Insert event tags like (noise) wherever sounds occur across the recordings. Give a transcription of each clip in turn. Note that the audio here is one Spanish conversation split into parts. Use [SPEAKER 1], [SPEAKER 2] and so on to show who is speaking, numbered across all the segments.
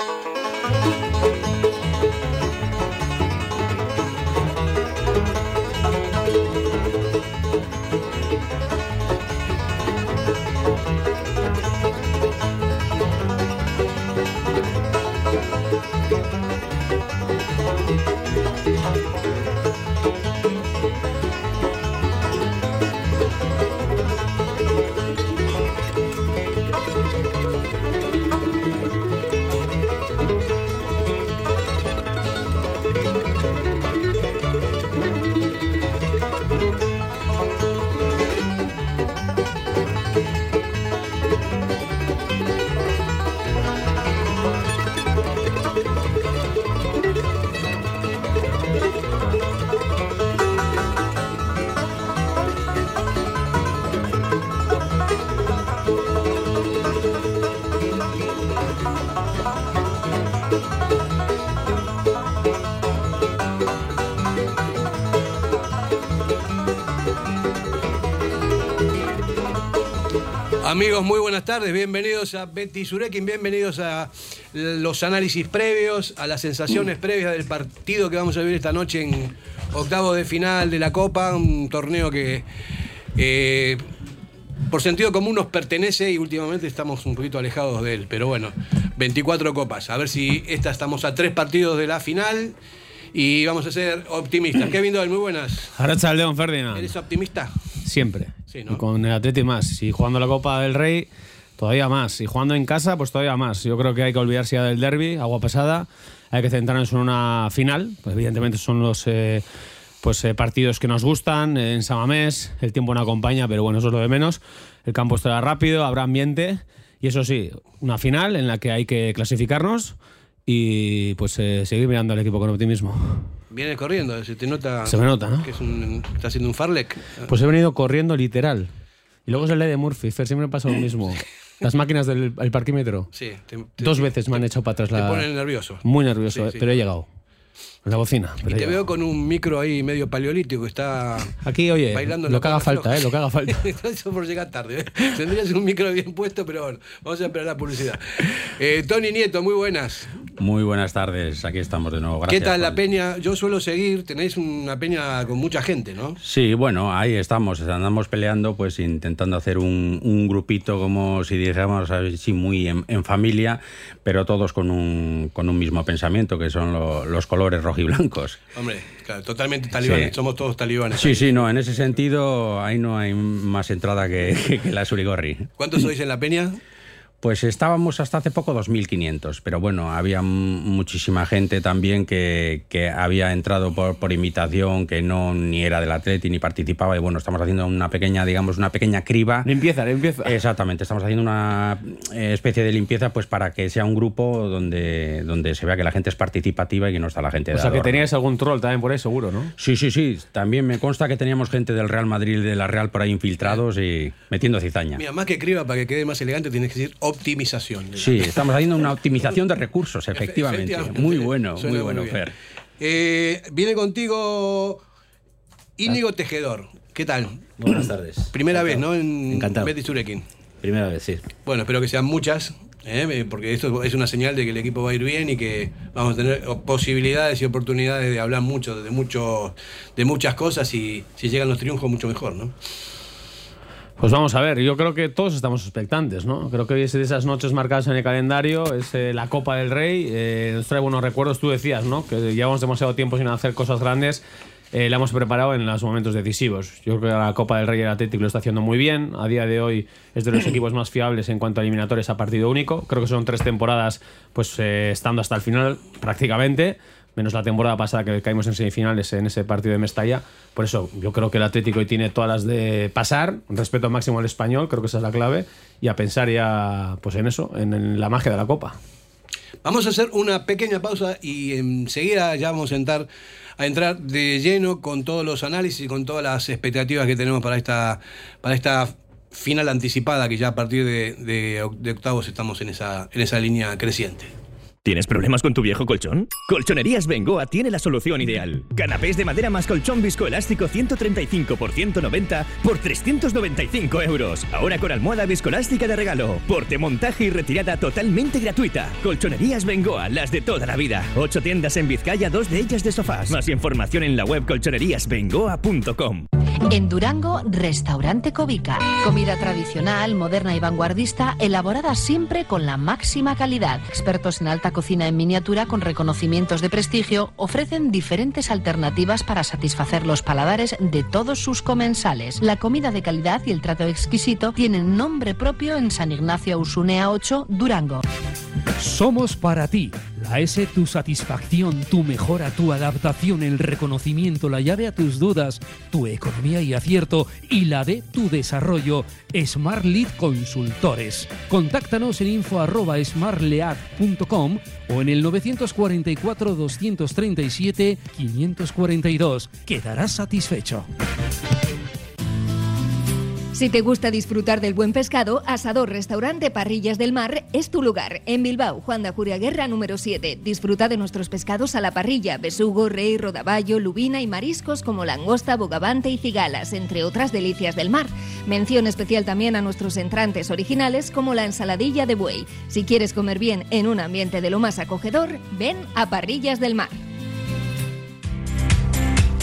[SPEAKER 1] Música Amigos, muy buenas tardes. Bienvenidos a Betty Surekin, bienvenidos a los análisis previos, a las sensaciones previas del partido que vamos a vivir esta noche en octavo de final de la Copa, un torneo que eh, por sentido común nos pertenece y últimamente estamos un poquito alejados de él. Pero bueno, 24 copas. A ver si esta estamos a tres partidos de la final y vamos a ser optimistas. (clears throat) Kevin Doyle, muy buenas.
[SPEAKER 2] Aracha León Ferdinand.
[SPEAKER 1] ¿Eres optimista?
[SPEAKER 2] Siempre. Y con el Atleti más. Y jugando la Copa del Rey, todavía más. Y jugando en casa, pues todavía más. Yo creo que hay que olvidarse ya del derby, agua pesada. Hay que centrarnos en una final. Pues evidentemente son los eh, pues, eh, partidos que nos gustan. En Samamés, el tiempo no acompaña, pero bueno, eso es lo de menos. El campo estará rápido, habrá ambiente. Y eso sí, una final en la que hay que clasificarnos y pues eh, seguir mirando al equipo con optimismo.
[SPEAKER 1] Viene corriendo, se te nota.
[SPEAKER 2] Se me nota, ¿no?
[SPEAKER 1] Que es un, está haciendo un farlek.
[SPEAKER 2] Pues he venido corriendo literal. Y luego es el de Murphy. Fer, siempre me pasa lo mismo. (laughs) Las máquinas del parquímetro.
[SPEAKER 1] Sí.
[SPEAKER 2] Dos veces me han hecho para atrás la.
[SPEAKER 1] Te ponen nervioso.
[SPEAKER 2] Muy nervioso, pero he llegado. La bocina.
[SPEAKER 1] y te veo con un micro ahí medio paleolítico, está
[SPEAKER 2] Aquí, oye, bailando lo que haga falta, eh, lo que haga falta. (laughs)
[SPEAKER 1] Eso por llegar tarde. ¿eh? Tendrías un micro bien puesto, pero bueno, vamos a esperar la publicidad. Eh, Tony Nieto, muy buenas.
[SPEAKER 3] Muy buenas tardes, aquí estamos de nuevo. Gracias,
[SPEAKER 1] ¿Qué tal la peña? Yo suelo seguir, tenéis una peña con mucha gente, ¿no?
[SPEAKER 3] Sí, bueno, ahí estamos, andamos peleando, pues intentando hacer un, un grupito como si dijéramos así muy en, en, familia, pero todos con un, con un mismo pensamiento, que son lo, los colores rojos y blancos.
[SPEAKER 1] Hombre, claro, totalmente talibanes, somos todos talibanes.
[SPEAKER 3] Sí, sí, no, en ese sentido ahí no hay más entrada que, que la Surigorri.
[SPEAKER 1] ¿Cuántos sois en la peña?
[SPEAKER 3] Pues estábamos hasta hace poco 2.500, pero bueno, había muchísima gente también que, que había entrado por, por, invitación, que no ni era del Atleti ni participaba y bueno, estamos haciendo una pequeña, digamos, una pequeña criba.
[SPEAKER 2] Limpieza, limpieza.
[SPEAKER 3] Exactamente, estamos haciendo una eh, especie de limpieza pues para que sea un grupo donde, donde se vea que la gente es participativa y que no está la gente de
[SPEAKER 2] O sea, que teníais algún troll también por ahí, seguro, ¿no?
[SPEAKER 3] Sí, sí, sí. También me consta que teníamos gente del Real Madrid y de la Real por ahí infiltrados y metiendo cizaña.
[SPEAKER 1] Mira, más que criba, para que quede más elegante, tienes que decir optimización.
[SPEAKER 3] Sí, estamos haciendo una optimización de recursos, efectivamente. Muy bueno, muy bueno, Fer.
[SPEAKER 1] Eh, viene contigo Íñigo Tejedor. ¿Qué tal?
[SPEAKER 4] Buenas tardes. (clears throat)
[SPEAKER 1] Primera vez, ¿no? En
[SPEAKER 4] Encantado.
[SPEAKER 1] Betty Surekin.
[SPEAKER 4] Primera vez, sí.
[SPEAKER 1] Bueno, espero que sean muchas, ¿eh? porque esto es una señal de que el equipo va a ir bien y que vamos a tener posibilidades y oportunidades de hablar mucho, de, mucho, de muchas cosas y si llegan los triunfos, mucho mejor, ¿no?
[SPEAKER 2] Pues vamos a ver, yo creo que todos estamos expectantes, ¿no? Creo que hoy es de esas noches marcadas en el calendario, es eh, la Copa del Rey, eh, nos trae buenos recuerdos, tú decías, ¿no? Que llevamos demasiado tiempo sin hacer cosas grandes, eh, la hemos preparado en los momentos decisivos. Yo creo que la Copa del Rey el Atlético lo está haciendo muy bien, a día de hoy es de los (clears throat) equipos más fiables en cuanto a eliminatorios a partido único, creo que son tres temporadas pues eh, estando hasta el final prácticamente menos la temporada pasada que caímos en semifinales en ese partido de Mestalla. Por eso yo creo que el Atlético hoy tiene todas las de pasar, respeto máximo al español, creo que esa es la clave, y a pensar ya pues en eso, en la magia de la Copa.
[SPEAKER 1] Vamos a hacer una pequeña pausa y enseguida ya vamos a entrar, a entrar de lleno con todos los análisis y con todas las expectativas que tenemos para esta, para esta final anticipada, que ya a partir de, de, de octavos estamos en esa, en esa línea creciente.
[SPEAKER 4] ¿Tienes problemas con tu viejo colchón? Colchonerías Bengoa tiene la solución ideal. Canapés de madera más colchón viscoelástico 135 por 190 por 395 euros. Ahora con almohada viscoelástica de regalo. Porte, montaje y retirada totalmente gratuita. Colchonerías Bengoa, las de toda la vida. Ocho tiendas en Vizcaya, dos de ellas de sofás. Más información en la web colchoneríasbengoa.com.
[SPEAKER 5] En Durango, Restaurante Covica. Comida tradicional, moderna y vanguardista, elaborada siempre con la máxima calidad. Expertos en alta cocina en miniatura con reconocimientos de prestigio ofrecen diferentes alternativas para satisfacer los paladares de todos sus comensales. La comida de calidad y el trato exquisito tienen nombre propio en San Ignacio Usunea 8, Durango.
[SPEAKER 6] Somos para ti. La S, tu satisfacción, tu mejora, tu adaptación, el reconocimiento, la llave a tus dudas, tu economía y acierto y la de tu desarrollo. Smart Lead Consultores. Contáctanos en info@smartlead.com o en el 944 237 542. Quedarás satisfecho.
[SPEAKER 7] Si te gusta disfrutar del buen pescado, Asador Restaurante Parrillas del Mar es tu lugar. En Bilbao, Juan de Ajuria Guerra número 7. Disfruta de nuestros pescados a la parrilla, besugo, rey, rodaballo, lubina y mariscos como langosta, bogavante y cigalas, entre otras delicias del mar. Mención especial también a nuestros entrantes originales como la ensaladilla de buey. Si quieres comer bien en un ambiente de lo más acogedor, ven a Parrillas del Mar.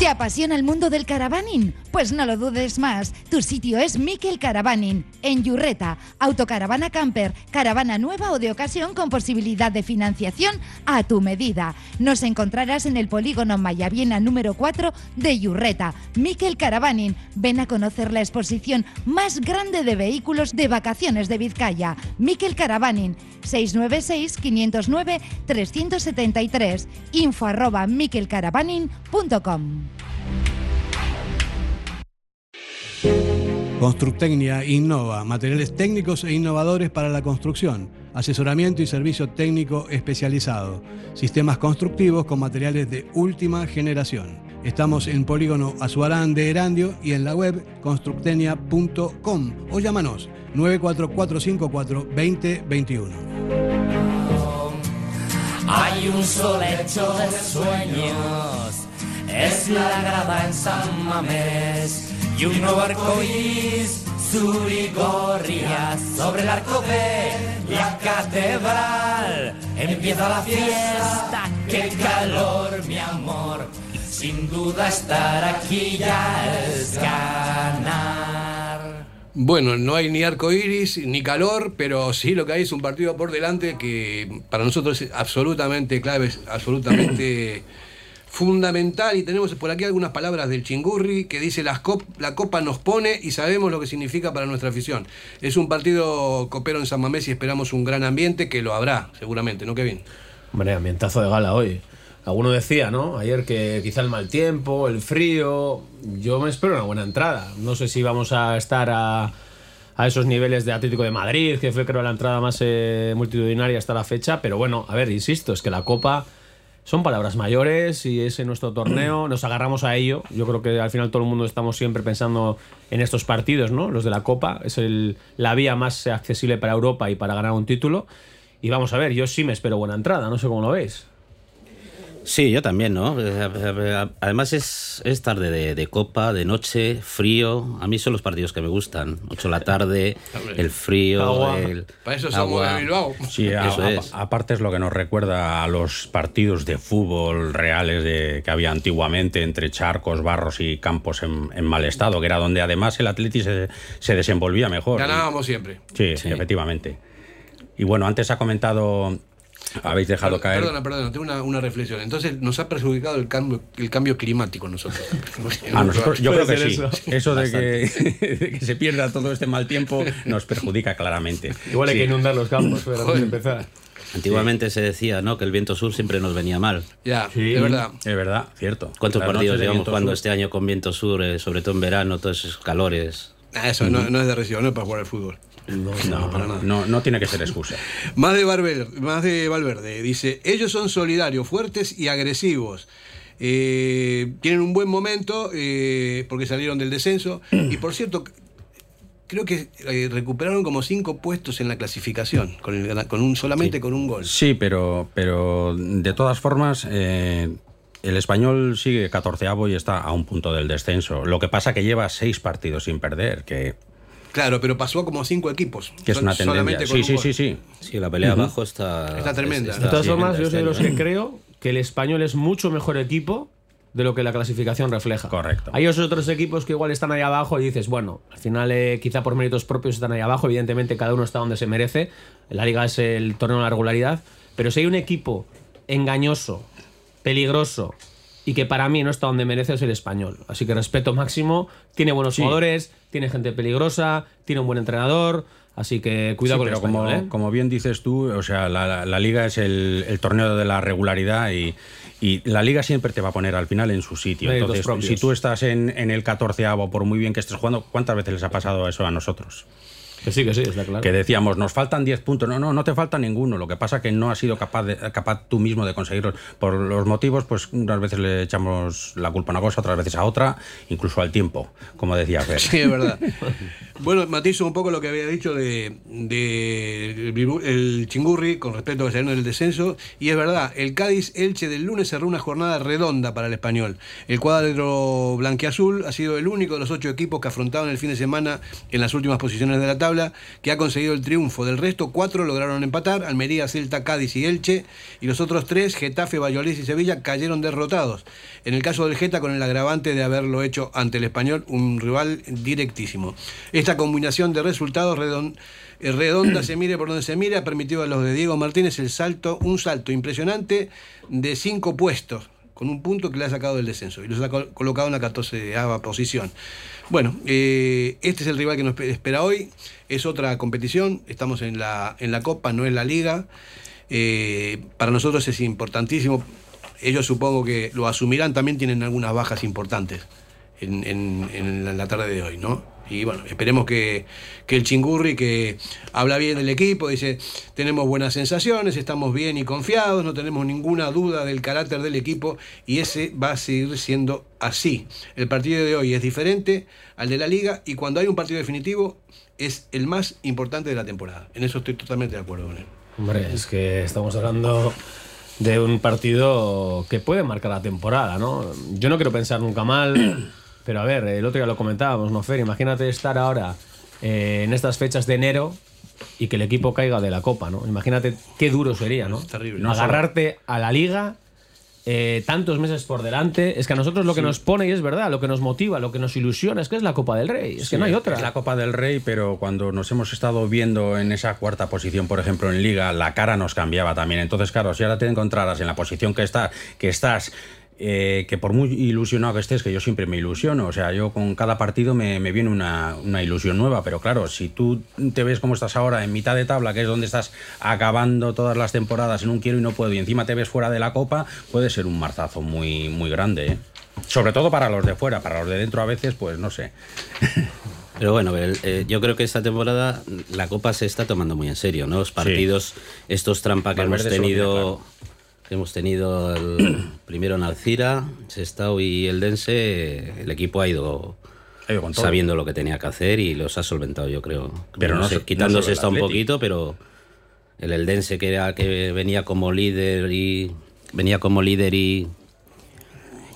[SPEAKER 8] ¿Te apasiona el mundo del caravaning? Pues no lo dudes más. Tu sitio es Miquel Caravaning, en Yurreta. Autocaravana camper, caravana nueva o de ocasión con posibilidad de financiación a tu medida. Nos encontrarás en el polígono Mayaviena número 4 de Yurreta. Miquel Caravaning, ven a conocer la exposición más grande de vehículos de vacaciones de Vizcaya. Miquel Caravaning, 696-509-373. Info arroba miquelcaravaning.com.
[SPEAKER 1] Constructecnia innova, materiales técnicos e innovadores para la construcción, asesoramiento y servicio técnico especializado, sistemas constructivos con materiales de última generación. Estamos en Polígono Azuarán de Erandio y en la web constructenia.com o llámanos 94454 2021.
[SPEAKER 9] Hay un sol hecho de sueños, es la grada en San Mamés y un nuevo arco iris surigorria sobre el arco de la catedral. Empieza la fiesta, qué calor, mi amor. Sin duda estar aquí ya es ganar.
[SPEAKER 1] Bueno, no hay ni arco iris ni calor, pero sí lo que hay es un partido por delante que para nosotros es absolutamente clave, es absolutamente (clears throat) fundamental. Y tenemos por aquí algunas palabras del Chingurri que dice: La copa nos pone y sabemos lo que significa para nuestra afición. Es un partido copero en San Mamés y esperamos un gran ambiente que lo habrá, seguramente, ¿no, Kevin?
[SPEAKER 2] Hombre, ambientazo de gala hoy. Alguno decía, ¿no? Ayer que quizá el mal tiempo, el frío. Yo me espero una buena entrada. No sé si vamos a estar a, a esos niveles de Atlético de Madrid, que fue creo la entrada más eh, multitudinaria hasta la fecha. Pero bueno, a ver, insisto, es que la Copa son palabras mayores y es nuestro torneo, nos agarramos a ello. Yo creo que al final todo el mundo estamos siempre pensando en estos partidos, ¿no? Los de la Copa. Es el, la vía más accesible para Europa y para ganar un título. Y vamos a ver, yo sí me espero buena entrada, no sé cómo lo veis.
[SPEAKER 10] Sí, yo también, ¿no? Además es, es tarde de, de, copa, de noche, frío. A mí son los partidos que me gustan. 8 de la tarde, el frío,
[SPEAKER 1] Agua.
[SPEAKER 10] el
[SPEAKER 1] Para eso
[SPEAKER 10] agua.
[SPEAKER 1] somos de Bilbao.
[SPEAKER 3] Sí, (laughs) a-
[SPEAKER 10] Eso
[SPEAKER 3] a-
[SPEAKER 10] es.
[SPEAKER 3] aparte es lo que nos recuerda a los partidos de fútbol reales de, que había antiguamente entre charcos, barros y campos en, en mal estado, que era donde además el Atleti se, se desenvolvía mejor.
[SPEAKER 1] Ganábamos siempre.
[SPEAKER 3] Sí,
[SPEAKER 10] Sí.
[SPEAKER 3] efectivamente. Y bueno, antes ha comentado, (laughs) habéis dejado caer.
[SPEAKER 1] Perdona, perdona, tengo una, una reflexión. Entonces, nos ha perjudicado el cambio, el cambio climático nosotros. (laughs)
[SPEAKER 3] A nosotros, yo creo que sí. Eso,
[SPEAKER 2] eso.
[SPEAKER 3] de, que, (laughs) de que se pierda todo este mal tiempo nos perjudica claramente.
[SPEAKER 2] Igual hay
[SPEAKER 3] Sí.
[SPEAKER 2] que inundar los campos pero antes de empezar.
[SPEAKER 10] Antiguamente se decía, ¿no? Que el viento sur siempre nos venía mal.
[SPEAKER 1] Ya,
[SPEAKER 2] Sí.
[SPEAKER 1] de verdad.
[SPEAKER 3] Es verdad, cierto.
[SPEAKER 10] ¿Cuántos
[SPEAKER 3] Las
[SPEAKER 10] partidos llevamos jugando
[SPEAKER 3] sur.
[SPEAKER 10] este año con viento sur, eh, sobre todo en verano, todos esos calores?
[SPEAKER 1] Ah, Eso no, no es de recibo, no es para jugar al fútbol. (laughs)
[SPEAKER 3] No, no, no, no tiene que ser excusa. (laughs)
[SPEAKER 1] Más de, Valverde, más de Valverde, dice, ellos son solidarios, fuertes y agresivos. Eh, tienen un buen momento eh, porque salieron del descenso. (clears throat) Y por cierto, creo que eh, recuperaron como cinco puestos en la clasificación, con, el- con un, solamente con un gol.
[SPEAKER 3] Sí, pero, pero de todas formas, eh, el español sigue catorceavo y está a un punto del descenso. Lo que pasa que lleva seis partidos sin perder, que,
[SPEAKER 1] Claro, pero pasó como cinco equipos.
[SPEAKER 3] que es una tendencia. Sí,
[SPEAKER 1] un
[SPEAKER 3] sí, sí, sí.
[SPEAKER 10] Sí, la pelea abajo está.
[SPEAKER 1] Está tremenda.
[SPEAKER 10] es-
[SPEAKER 2] De todas
[SPEAKER 10] está
[SPEAKER 2] formas, yo
[SPEAKER 10] tremenda
[SPEAKER 2] soy de los
[SPEAKER 10] este
[SPEAKER 2] que creo que el español es mucho mejor equipo de lo que la clasificación refleja.
[SPEAKER 3] Correcto.
[SPEAKER 2] Hay esos otros equipos que igual están ahí abajo y dices, bueno, al final eh, quizá por méritos propios están ahí abajo, evidentemente cada uno está donde se merece, la liga es el torneo de la regularidad, pero si hay un equipo engañoso, peligroso y que para mí no está donde merece es el español. Así que respeto máximo, tiene buenos
[SPEAKER 3] Sí.
[SPEAKER 2] jugadores, tiene gente peligrosa, tiene un buen entrenador, así que cuidado
[SPEAKER 3] Sí,
[SPEAKER 2] con el
[SPEAKER 3] pero como,
[SPEAKER 2] español, ¿eh?
[SPEAKER 3] como bien dices tú, o sea, la, la- la liga es el, el torneo de la regularidad y, y la liga siempre te va a poner al final en su sitio. Entonces, si tú estás en, en el catorceavo, por muy bien que estés jugando, ¿cuántas veces les ha pasado eso a nosotros?
[SPEAKER 2] Que sí, que sí, está claro.
[SPEAKER 3] Que decíamos, nos faltan 10 puntos. No, no, no te falta ninguno. Lo que pasa que no has sido capaz, de, capaz tú mismo de conseguirlos. Por los motivos, pues unas veces le echamos la culpa a una cosa, otras veces a otra, incluso al tiempo, como decía Fer.
[SPEAKER 1] Sí, es verdad. (laughs) bueno, matizo un poco lo que había dicho de, de el, Chingurri con respecto a que salieron del descenso. Y es verdad, el Cádiz Elche del lunes cerró una jornada redonda para el español. El cuadro blanquiazul ha sido el único de los ocho equipos que afrontaron el fin de semana en las últimas posiciones de la que ha conseguido el triunfo. Del resto, cuatro lograron empatar: Almería, Celta, Cádiz y Elche. Y los otros tres, Getafe, Valladolid y Sevilla, cayeron derrotados. En el caso del Geta, con el agravante de haberlo hecho ante el español, un rival directísimo. Esta combinación de resultados eh, redonda, se mire por donde se mire, ha permitido a los de Diego Martínez el salto, un salto impresionante de cinco puestos, con un punto que le ha sacado del descenso y los ha col- colocado en la 14 posición. Bueno, eh, este es el rival que nos espe- espera hoy. Es otra competición. Estamos en la, en la Copa, no en la Liga. Eh, para nosotros es importantísimo. Ellos supongo que lo asumirán. También tienen algunas bajas importantes en, en- en la tarde de hoy, ¿no? Y bueno, esperemos que, que el Chingurri, que habla bien del equipo, dice, tenemos buenas sensaciones, estamos bien y confiados, no tenemos ninguna duda del carácter del equipo y ese va a seguir siendo así. El partido de hoy es diferente al de la liga y cuando hay un partido definitivo es el más importante de la temporada. En eso estoy totalmente de acuerdo con él.
[SPEAKER 2] Hombre, es que estamos hablando de un partido que puede marcar la temporada, ¿no? Yo no quiero pensar nunca mal, pero a ver, el otro día lo comentábamos, ¿no, Fer? Imagínate estar ahora eh, en estas fechas de enero y que el equipo caiga de la Copa, ¿no? Imagínate qué duro sería, ¿no?
[SPEAKER 1] terrible.
[SPEAKER 2] No Agarrarte a la Liga eh, tantos meses por delante. Es que a nosotros lo que nos pone, y es verdad, lo que nos motiva, lo que nos ilusiona, es que es la Copa del Rey. Es que no hay otra.
[SPEAKER 3] Es la Copa del Rey, pero cuando nos hemos estado viendo en esa cuarta posición, por ejemplo, en Liga, la cara nos cambiaba también. Entonces, claro, si ahora te encontraras en la posición que, está, que estás, eh, que por muy ilusionado que estés, que yo siempre me ilusiono, o sea, yo con cada partido me, me viene una, una ilusión nueva, pero claro, si tú te ves como estás ahora en mitad de tabla, que es donde estás acabando todas las temporadas en un quiero y no puedo, y encima te ves fuera de la Copa, puede ser un marzazo muy, muy grande, ¿eh? Sobre todo para los de fuera, para los de dentro a veces, pues no sé. (laughs)
[SPEAKER 10] Pero bueno, eh, yo creo que esta temporada la Copa se está tomando muy en serio, ¿no? Los partidos, estos trampa que hemos
[SPEAKER 3] Valverde
[SPEAKER 10] tenido, hemos tenido el (clears throat) primero en Alcira, Sestao y el Dense, el equipo ha ido
[SPEAKER 3] Ha
[SPEAKER 10] sabiendo lo que tenía que hacer y los ha solventado, yo creo.
[SPEAKER 3] Pero no
[SPEAKER 10] sé,
[SPEAKER 3] no
[SPEAKER 10] quitándose
[SPEAKER 3] el
[SPEAKER 10] esta un poquito, pero el Eldense que era que venía como líder y venía como líder y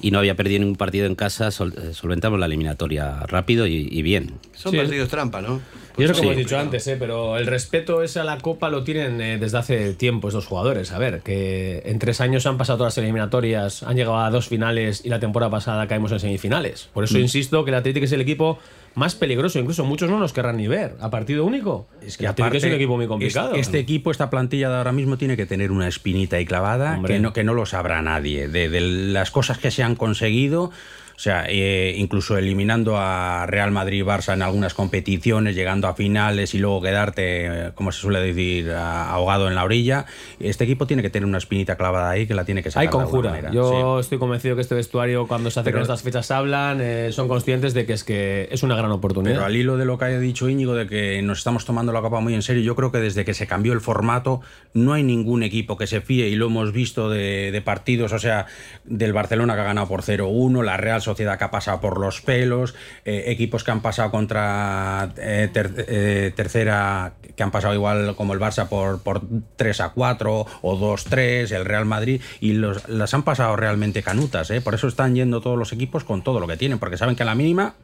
[SPEAKER 10] y no había perdido ningún partido en casa, sol- eh, solventamos la eliminatoria rápido y, y bien.
[SPEAKER 1] Son
[SPEAKER 2] Sí.
[SPEAKER 1] partidos trampa, ¿no?
[SPEAKER 2] Y es lo que
[SPEAKER 10] Sí.
[SPEAKER 2] hemos dicho antes, ¿eh? pero el respeto ese a la Copa lo tienen eh, desde hace tiempo estos jugadores. A ver, que en tres años han pasado todas las eliminatorias, han llegado a dos finales y la temporada pasada caímos en semifinales. Por eso
[SPEAKER 3] Mm.
[SPEAKER 2] insisto que el Atlético es el equipo más peligroso. Incluso muchos no nos querrán ni ver a partido único.
[SPEAKER 3] Es que
[SPEAKER 2] Atlético es un
[SPEAKER 3] aparte,
[SPEAKER 2] equipo muy complicado.
[SPEAKER 3] Este, este equipo, esta plantilla de ahora mismo, tiene que tener una espinita ahí clavada
[SPEAKER 2] Hombre.
[SPEAKER 3] que no, que no lo sabrá nadie. De, de las cosas que se han conseguido, o sea, eh, incluso eliminando a Real Madrid Barça en algunas competiciones, llegando a finales y luego quedarte, eh, como se suele decir, ahogado en la orilla. Este equipo tiene que tener una espinita clavada ahí que la tiene que sacar.
[SPEAKER 2] Hay
[SPEAKER 3] de
[SPEAKER 2] conjura.
[SPEAKER 3] manera.
[SPEAKER 2] Yo
[SPEAKER 3] Sí.
[SPEAKER 2] estoy convencido que este vestuario, cuando se acercan estas fechas, hablan, eh, son conscientes de que es que es una gran oportunidad.
[SPEAKER 3] Pero al hilo de lo que haya dicho Íñigo, de que nos estamos tomando la copa muy en serio, yo creo que desde que se cambió el formato, no hay ningún equipo que se fíe, y lo hemos visto de, de partidos, o sea, del Barcelona que ha ganado por 0-1, la Real Sociedad que ha pasado por los pelos, eh, equipos que han pasado contra eh, ter- eh, tercera, que han pasado igual como el Barça por, por 3 a 4 o 2-3, el Real Madrid, y los, las han pasado realmente canutas, por eso están yendo todos los equipos con todo lo que tienen, porque saben que a la mínima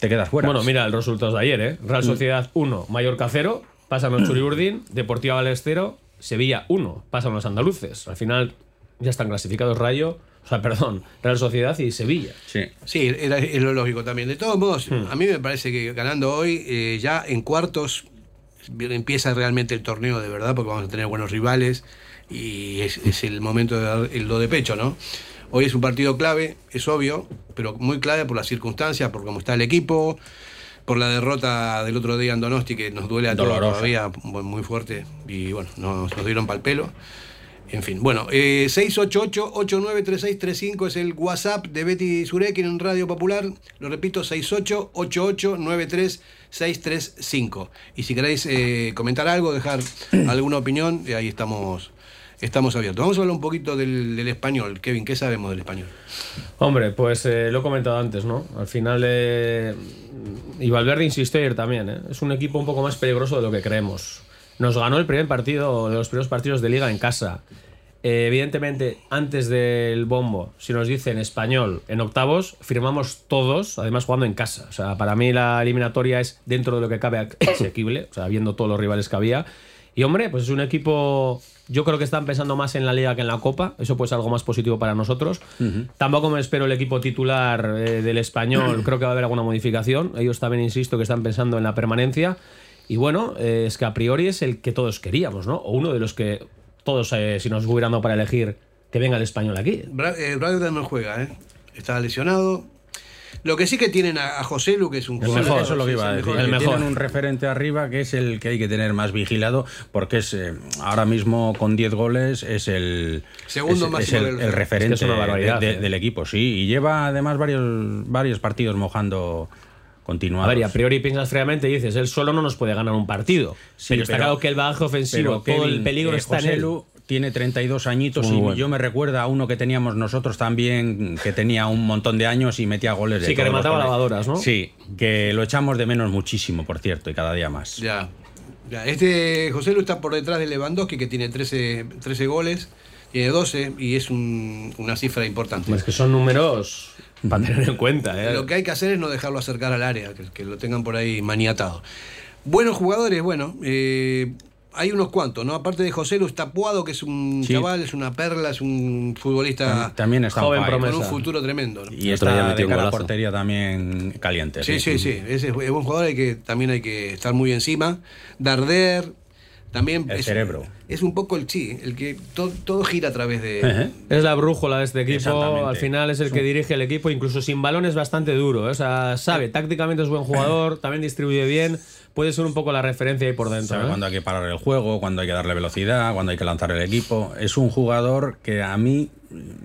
[SPEAKER 3] te quedas fuera.
[SPEAKER 2] Bueno, mira el resultado de ayer, ¿eh? Real
[SPEAKER 3] Mm.
[SPEAKER 2] Sociedad 1, Mallorca 0, pasan los Churiburdín, Deportiva Valencia 0, Sevilla 1, pasan los andaluces. Al final ya están clasificados Rayo, o sea, perdón, Real Sociedad y Sevilla.
[SPEAKER 3] Sí.
[SPEAKER 1] Sí, era, es lo lógico también. De todos modos, a mí me parece que ganando hoy, eh, ya en cuartos empieza realmente el torneo de verdad, porque vamos a tener buenos rivales y es, es el momento de dar el do de pecho, ¿no? Hoy es un partido clave, es obvio, pero muy clave por las circunstancias, por cómo está el equipo, por la derrota del otro día en Donosti, que nos duele a todos todavía, muy fuerte, y bueno, nos, nos dieron pal pelo. En fin, bueno, eh, 688-893635 es el WhatsApp de Betty Surekin en Radio Popular. Lo repito, 6888-93635. Y si queréis eh, comentar algo, dejar (clears throat) alguna opinión, eh, ahí estamos, estamos abiertos. Vamos a hablar un poquito del, del español. Kevin, ¿qué sabemos del español?
[SPEAKER 2] Hombre, pues eh, lo he comentado antes, ¿no? Al final, eh, y Valverde insistió ayer también, ¿eh? es un equipo un poco más peligroso de lo que creemos. Nos ganó el primer partido, de los primeros partidos de liga en casa. Eh, evidentemente, antes del bombo, si nos dicen español en octavos, firmamos todos, además jugando en casa. O sea, para mí la eliminatoria es dentro de lo que cabe (coughs) asequible, o sea, viendo todos los rivales que había. Y hombre, pues es un equipo. Yo creo que están pensando más en la liga que en la copa. Eso puede ser algo más positivo para nosotros. Tampoco me espero el equipo titular eh, del español. (coughs) Creo que va a haber alguna modificación. Ellos también, insisto, que están pensando en la permanencia. Y bueno, eh, es que a priori es el que todos queríamos, ¿no? O uno de los que todos, eh, si nos hubieran dado para elegir, que venga el español aquí.
[SPEAKER 1] Bra eh, Bragdon no juega, ¿eh? Está lesionado. Lo que sí que tienen a, a José Lu, que es un
[SPEAKER 3] El
[SPEAKER 1] jugador-
[SPEAKER 3] mejor, eso es lo que iba a
[SPEAKER 1] el
[SPEAKER 3] decir.
[SPEAKER 1] mejor.
[SPEAKER 2] el
[SPEAKER 3] que
[SPEAKER 2] mejor.
[SPEAKER 3] Tienen un referente arriba que es el que hay que tener más vigilado porque es eh, ahora mismo con 10 goles es el
[SPEAKER 1] Segundo
[SPEAKER 3] es,
[SPEAKER 1] máximo
[SPEAKER 3] es el, el referente
[SPEAKER 2] Es que es una barbaridad,
[SPEAKER 3] de- de-
[SPEAKER 2] eh.
[SPEAKER 3] del equipo, sí, y lleva además varios varios partidos mojando continuados.
[SPEAKER 2] A ver, y a priori piensas fríamente y dices, él solo no nos puede ganar un partido.
[SPEAKER 3] Sí,
[SPEAKER 2] pero está
[SPEAKER 3] pero-
[SPEAKER 2] claro que el bagaje ofensivo,
[SPEAKER 3] Pero
[SPEAKER 2] todo el peligro
[SPEAKER 3] eh,
[SPEAKER 2] está en
[SPEAKER 3] José
[SPEAKER 2] él.
[SPEAKER 3] Lu tiene 32 añitos
[SPEAKER 2] Muy
[SPEAKER 3] y
[SPEAKER 2] bueno.
[SPEAKER 3] yo me recuerda a uno que teníamos nosotros también que tenía un montón de años y metía goles de
[SPEAKER 2] Sí, que remataba lavadoras, ¿no?
[SPEAKER 3] Sí, que lo echamos de menos muchísimo, por cierto, y cada día más.
[SPEAKER 1] Ya. ya. Este José Lu está por detrás de Lewandowski, que tiene 13, 13 goles, tiene 12 y es un- una cifra importante.
[SPEAKER 2] Es que son números para tener en cuenta. ¿eh?
[SPEAKER 1] Lo que hay que hacer es no dejarlo acercar al área, que, que lo tengan por ahí maniatado. Buenos jugadores, bueno, eh, hay unos cuantos, ¿no? Aparte de José Lu, está Puado, que es un
[SPEAKER 3] Sí.
[SPEAKER 1] chaval, es una perla, es un futbolista
[SPEAKER 3] También está
[SPEAKER 2] joven
[SPEAKER 3] fire.
[SPEAKER 1] con un
[SPEAKER 2] promesa.
[SPEAKER 1] futuro tremendo. ¿no?
[SPEAKER 3] Y
[SPEAKER 10] día
[SPEAKER 3] está de
[SPEAKER 10] un
[SPEAKER 3] cara a portería también caliente.
[SPEAKER 1] Sí, sí, sí. Ese es buen jugador, hay que, también hay que estar muy encima. Darder, también.
[SPEAKER 3] El
[SPEAKER 1] es,
[SPEAKER 3] cerebro.
[SPEAKER 1] Es un poco el sí, el que to- todo gira a través de.
[SPEAKER 2] Es la brújula de este equipo. Al final es el que dirige el equipo. Incluso sin balón es bastante duro. ¿eh? O sea, sabe, tácticamente es buen jugador, también distribuye bien. Puede ser un poco la referencia ahí por dentro.
[SPEAKER 3] Sabe
[SPEAKER 2] ¿eh?
[SPEAKER 3] cuándo hay que parar el juego, cuándo hay que darle velocidad, cuándo hay que lanzar el equipo. Es un jugador que a mí